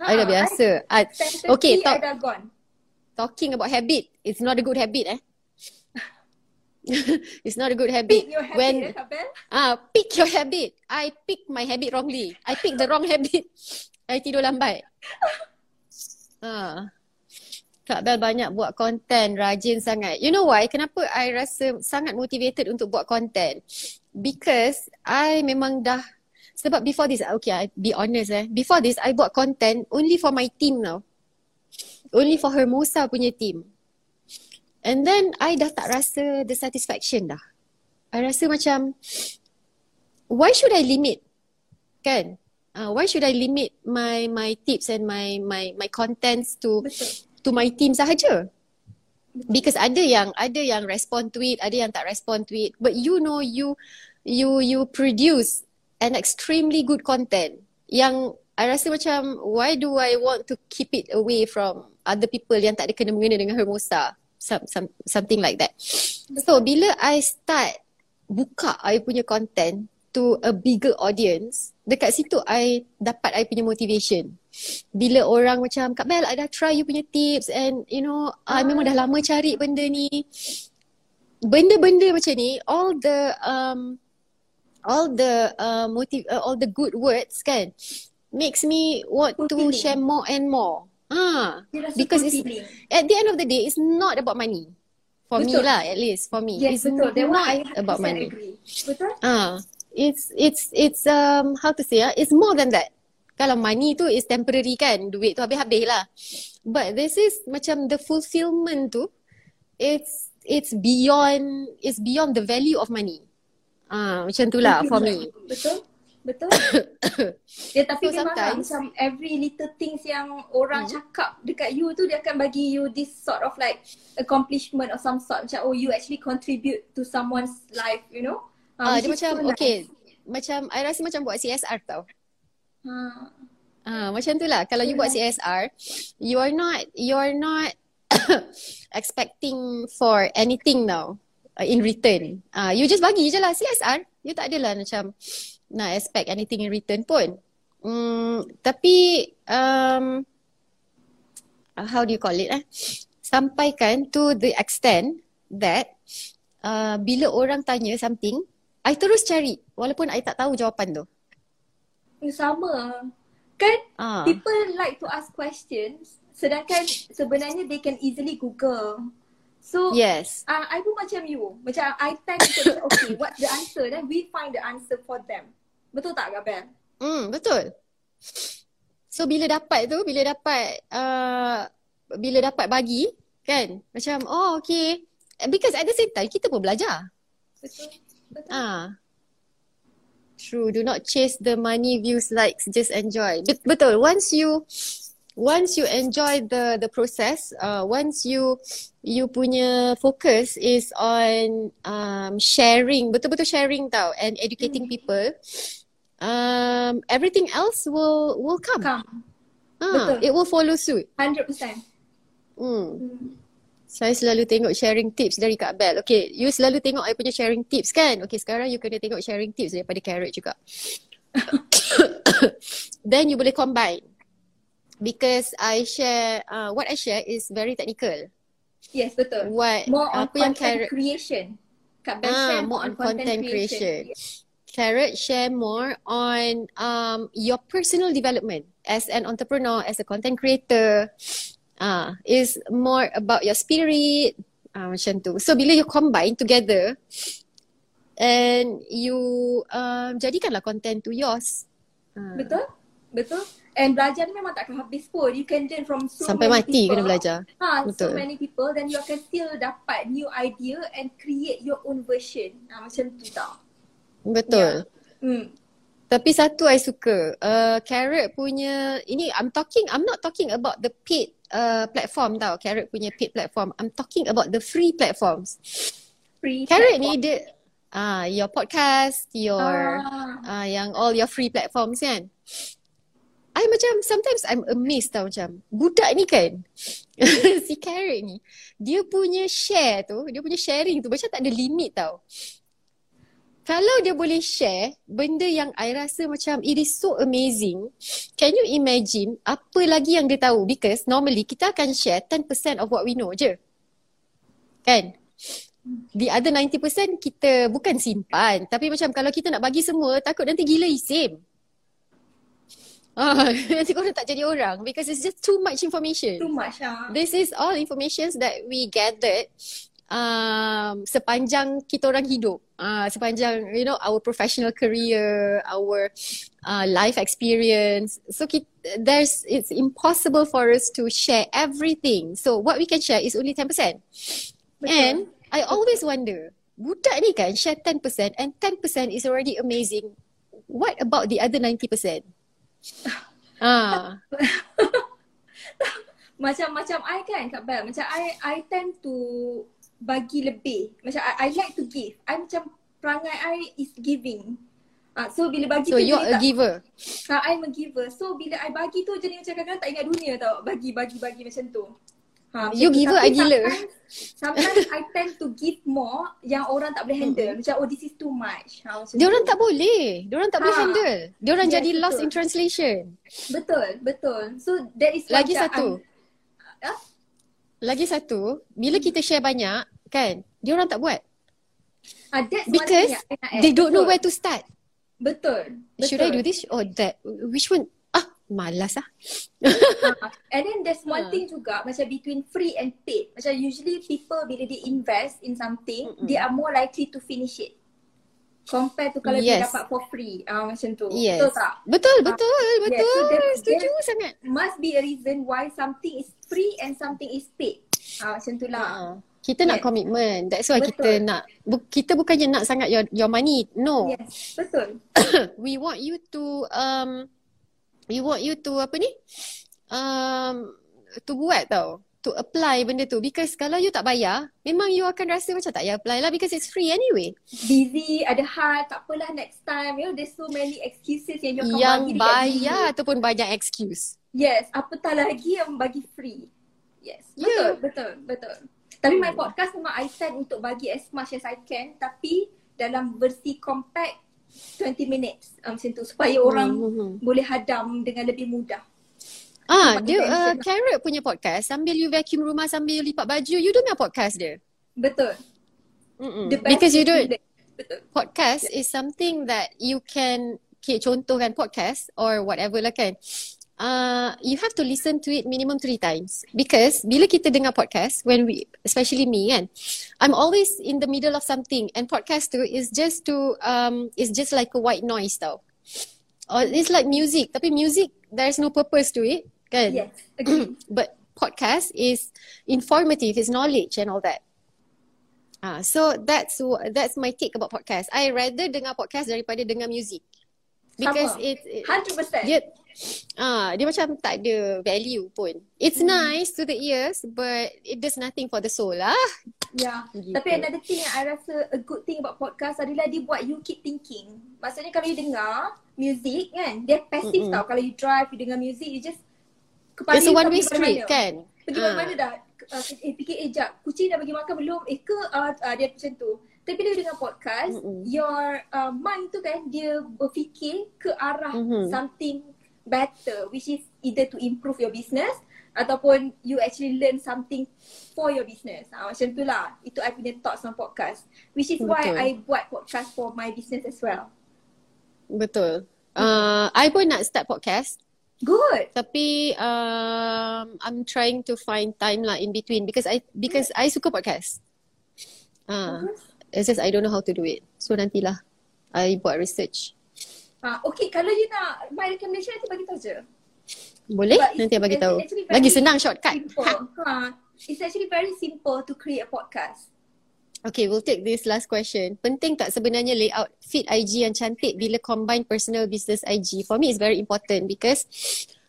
I dah Ah, biasa. I, 10.30 okay, I talk, dah gone. talking about habit. It's not a good habit eh. it's not a good habit. Pick your habit When eh, ah pick your habit. I pick my habit wrongly. I pick the wrong habit. I tidur lambat. Ah. Kak Bel banyak buat konten, rajin sangat. You know why? Kenapa I rasa sangat motivated untuk buat konten? Because I memang dah sebab before this, okay, I be honest eh. Before this, I buat content only for my team now. Only for Hermosa punya team. And then, I dah tak rasa the satisfaction dah. I rasa macam, why should I limit? Kan? Uh, why should I limit my my tips and my my my contents to Betul. to my team sahaja? Because ada yang ada yang respond to it, ada yang tak respond to it. But you know you you you produce an extremely good content yang I rasa macam why do I want to keep it away from other people yang tak ada kena mengena dengan Hermosa some, some, something like that. So bila I start buka I punya content to a bigger audience, dekat situ I dapat I punya motivation. Bila orang macam, Kak Bel, I dah try you punya tips and you know, I memang dah lama cari benda ni. Benda-benda macam ni, all the um all the uh, motive uh, all the good words kan makes me want to share more and more. Ah, because it's at the end of the day, it's not about money. For me Betul. lah, at least for me, Yes, it's betul. Not about 100% money. agree. Betul? Ah, it's it's it's um how to say ah, it's more than that. Kalau money tu is temporary kan, duit tu habis-habis lah. But this is macam the fulfillment tu, it's it's beyond it's beyond the value of money. Ah, macam tu lah for me. Betul? Betul? ya tapi So memang lah, sometimes- macam every little things yang orang Hmm. cakap dekat you tu dia akan bagi you this sort of like accomplishment or some sort macam oh you actually contribute to someone's life, you know? Ah, which dia macam so nice. okay, macam I rasa macam buat CSR tau. Ha. Ah, macam tu lah. Kalau you buat CSR, you are not you are not expecting for anything now uh, in return. Ah, you just bagi je lah CSR. You tak adalah macam nak expect anything in return pun. Hmm, tapi um, uh, how do you call it eh? Sampaikan to the extent that uh, bila orang tanya something, I terus cari walaupun I tak tahu jawapan tu. Sama. Kan Ah. people like to ask questions sedangkan sebenarnya they can easily Google. So Yes. uh, I pun macam you. Macam I tend to okay, what's the answer? Then we find the answer for them. Betul tak Gabel? Hmm, betul. So bila dapat tu, bila dapat uh, bila dapat bagi kan, macam oh okay. Because at the same time kita pun belajar. Betul. Betul. Ah. True, do not chase the money, views, likes, just enjoy. Bet- betul. Once you once you enjoy the the process, uh, once you you punya focus is on um, sharing, betul-betul sharing tau and educating people, um, everything else will will come. Come. Ah, betul. it will follow suit. 100%. Hmm. Hmm. Saya selalu tengok sharing tips dari Kak Bel. Okay, you selalu tengok I punya sharing tips kan? Okay, sekarang you kena tengok sharing tips daripada Carrot juga. Then you boleh combine. Because I share, uh, what I share is very technical. Yes, betul. What, More on apa yang content Carrot, creation. Kak Bel Ah, share more on content creation. Yes. Carrot share more on um, your personal development as an entrepreneur, as a content creator. Ah, is more about your spirit. Ah, macam tu. So bila you combine together, and you um, jadikanlah content to yours. Uh. Betul? Betul? And belajar ni memang takkan habis pun. You can learn from so Sampai many mati people. kena belajar. Ha, Betul. so many people then you akan still dapat new idea and create your own version. Ha, macam tu tau. Betul. Yeah. Hmm. Tapi satu I suka, uh, Carrot punya, ini I'm talking, I'm not talking about the paid uh, platform tau, Carrot punya paid platform. I'm talking about the free platforms. Free Carrot platform. ni dia, uh, your podcast, your, ah. uh, yang all your free platforms kan. I macam sometimes I'm amazed tau macam budak ni kan si Carrot ni dia punya share tu dia punya sharing tu macam tak ada limit tau. Kalau dia boleh share benda yang I rasa macam it is so amazing. Can you imagine apa lagi yang dia tahu because normally kita akan share 10% of what we know je. Kan? The other 90% kita bukan simpan tapi macam kalau kita nak bagi semua takut nanti gila isim. Ah, nanti korang tak jadi orang because it's just too much information. Too much ah. This is all information that we gathered um, sepanjang kita orang hidup. Uh, sepanjang you know our professional career, our uh, life experience. So kita, there's it's impossible for us to share everything. So what we can share is only 10%. Betul. And I always wonder, budak ni kan share 10% and 10% is already amazing. What about the other 90%? ah. macam macam I kan Kak Bel, macam I I tend to bagi lebih. Macam I, I like to give. I macam perangai I is giving. Ah, so bila bagi so tu you're a tak, giver. Ha, I'm a giver. So bila I bagi tu jadi macam kadang-kadang tak ingat dunia tau. Bagi bagi bagi macam tu. Ha, you giver I gila. Sometimes, I tend to give more yang orang tak boleh handle. Mm-hmm. Macam oh this is too much. Ha, dia orang tak boleh. Dia orang tak ha. boleh handle. Dia orang yes, jadi betul. lost in translation. Betul, betul. So that is lagi satu. Uh, lagi satu, bila kita share banyak, kan, dia orang tak buat. Uh, that's Because they don't know where to start. Betul. betul. Should I do this or that? Which one? malas ah. uh, and then there's one uh. thing juga macam between free and paid. Macam usually people bila they invest in something, Mm-mm. they are more likely to finish it. Compare to kalau yes. dia dapat for free. Ah uh, macam tu. Yes. Betul tak? Betul, betul, uh, betul. Yeah, so there, Setuju there sangat. Must be a reason why something is free and something is paid. Ah uh, macam tu lah. Uh. Kita yes. nak komitmen. That's why betul. kita nak bu- kita bukannya nak sangat your your money. No. Yes, betul. We want you to um we want you to apa ni um, to buat tau to apply benda tu because kalau you tak bayar memang you akan rasa macam tak payah apply lah because it's free anyway busy ada hal tak apalah next time you know there's so many excuses yang you akan yang bagi bayar ataupun banyak excuse yes apatah lagi yang bagi free yes betul yeah. betul betul tapi my hmm. podcast memang I send untuk bagi as much as I can tapi dalam versi compact 20 minutes um, macam tu supaya hmm, orang hmm, hmm. boleh hadam dengan lebih mudah. Ah, dia uh, Carrot punya podcast sambil you vacuum rumah sambil you lipat baju, you dengar podcast dia. Betul. Because you don't Betul. Podcast yeah. is something that you can okay, contohkan podcast or whatever lah kan uh, you have to listen to it minimum three times because bila kita dengar podcast when we especially me kan I'm always in the middle of something and podcast tu is just to um is just like a white noise tau or it's like music tapi music there's no purpose to it kan yes but podcast is informative is knowledge and all that Ah, uh, so that's that's my take about podcast. I rather dengar podcast daripada dengar music. Because Sama. it, it 100%. Dia, Ah, dia macam tak ada value pun. It's hmm. nice to the ears but it does nothing for the soul lah. Yeah. Gitu. Tapi another thing yang I rasa a good thing about podcast adalah dia buat you keep thinking. Maksudnya kalau you dengar music kan, dia passive mm-hmm. tau. Kalau you drive, you dengar music, you just kepala It's a one way street kan? Pergi uh. mana dah? Uh, eh fikir eh jap, kucing dah bagi makan belum? Eh ke uh, uh, dia macam tu. Tapi bila dengan podcast, mm-hmm. your uh, mind tu kan dia berfikir ke arah mm-hmm. something better which is either to improve your business ataupun you actually learn something for your business. Ha, macam tu lah. Itu I punya thoughts on podcast. Which is Betul. why I buat podcast for my business as well. Betul. Uh, I pun nak start podcast. Good. Tapi um, I'm trying to find time lah in between because I because I suka podcast. Uh, It's just I don't know how to do it. So nantilah I buat research. Uh, okay, kalau you nak my recommendation nanti bagi tahu je. Boleh? But nanti bagi tahu. Lagi senang shortcut. Simple. Ha. It's actually very simple to create a podcast. Okay, we'll take this last question. Penting tak sebenarnya layout feed IG yang cantik bila combine personal business IG? For me, it's very important because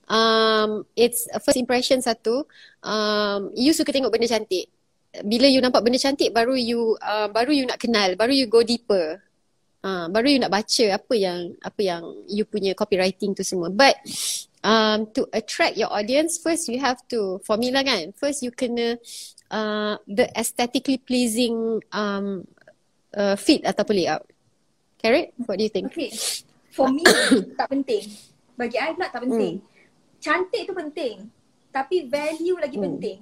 um, it's a first impression satu. Um, you suka tengok benda cantik. Bila you nampak benda cantik, baru you uh, baru you nak kenal, baru you go deeper. Uh, baru you nak baca apa yang apa yang you punya copywriting tu semua. But um, to attract your audience, first you have to, for me lah kan, first you kena uh, the aesthetically pleasing um, uh, feed ataupun layout. Carrot, what do you think? Okay. For me, tak penting. Bagi I pula tak penting. Hmm. Cantik tu penting. Tapi value lagi Hmm. penting.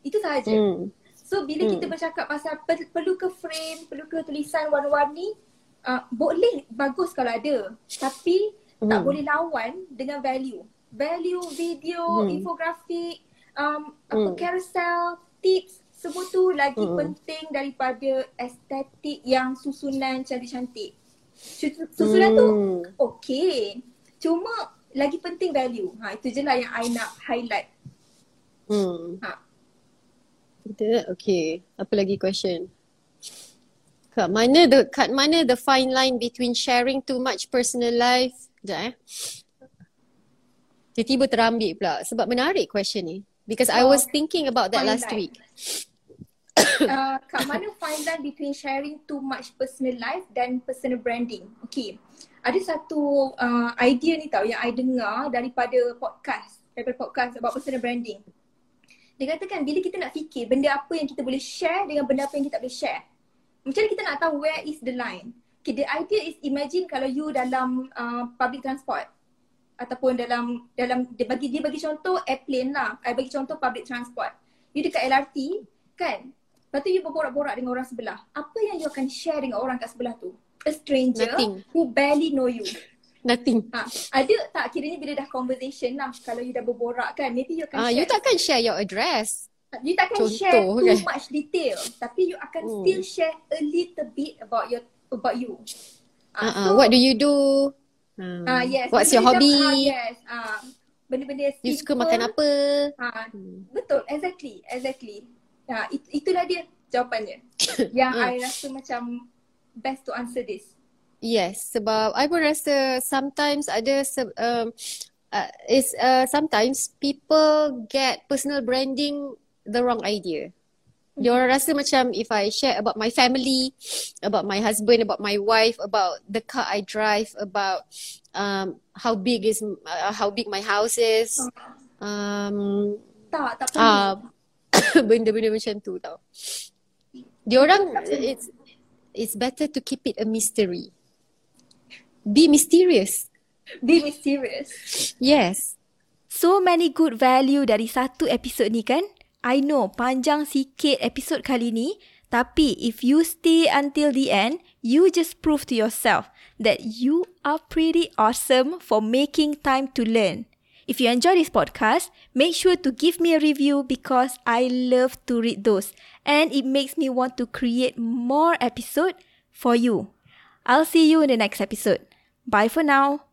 Itu sahaja. Hmm. So bila Hmm. kita bercakap pasal per- perlu ke frame, perlu ke tulisan warna-warni, uh, boleh bagus kalau ada. Tapi tak Hmm. boleh lawan dengan value. Value, video, Hmm. infografik, um, apa Hmm. carousel, tips, semua tu lagi Hmm. penting daripada estetik yang susunan cantik-cantik. Su- Susunan tu Hmm. okay. Cuma lagi penting value. Ha, itu je lah yang I nak highlight. Hmm. Ha. Okay. Apa lagi question? Kat mana the kat mana the fine line between sharing too much personal life? Sekejap eh. Tiba-tiba terambil pula sebab menarik question ni. Because I Oh, was thinking about that last line. week. uh, kat mana fine line between sharing too much personal life dan personal branding. Okay. Ada satu uh, idea ni tau yang I dengar daripada podcast. Daripada podcast about personal branding. Dia katakan bila kita nak fikir benda apa yang kita boleh share dengan benda apa yang kita tak boleh share. Macam mana kita nak tahu where is the line? Okay, the idea is imagine kalau you dalam uh, public transport ataupun dalam dalam dia bagi dia bagi contoh airplane lah. I bagi contoh public transport. You dekat LRT kan? Lepas tu you berborak-borak dengan orang sebelah. Apa yang you akan share dengan orang kat sebelah tu? A stranger Nothing. who barely know you. Nothing. Ha, ada tak kiranya bila dah conversation lah kalau you dah berborak kan maybe you akan Ah, share you takkan share your address. You takkan Contoh share too kan? much detail tapi you akan Hmm. still share a little bit about your about you. Uh, Ah, uh, what do you do? Hmm. Ah yes. What's your hobby? Ah, yes. Ah, benda-benda You suka simple. makan apa? Ah, Hmm. betul, exactly, exactly. Ah, it, itulah dia jawapannya. yang Hmm. I rasa macam best to answer this. Yes, sebab I pun rasa sometimes ada se- um, uh, is uh, sometimes people get personal branding the wrong idea. Dia orang rasa macam if I share about my family, about my husband, about my wife, about the car I drive, about um, how big is uh, how big my house is, um, Tak, tak perlu. uh, benda-benda macam tu tau. Dia orang it's it's better to keep it a mystery. Be mysterious. Be mysterious. Yes. So many good value dari satu episod ni kan? I know panjang sikit episod kali ni tapi if you stay until the end, you just prove to yourself that you are pretty awesome for making time to learn. If you enjoy this podcast, make sure to give me a review because I love to read those and it makes me want to create more episode for you. I'll see you in the next episode. Bye for now.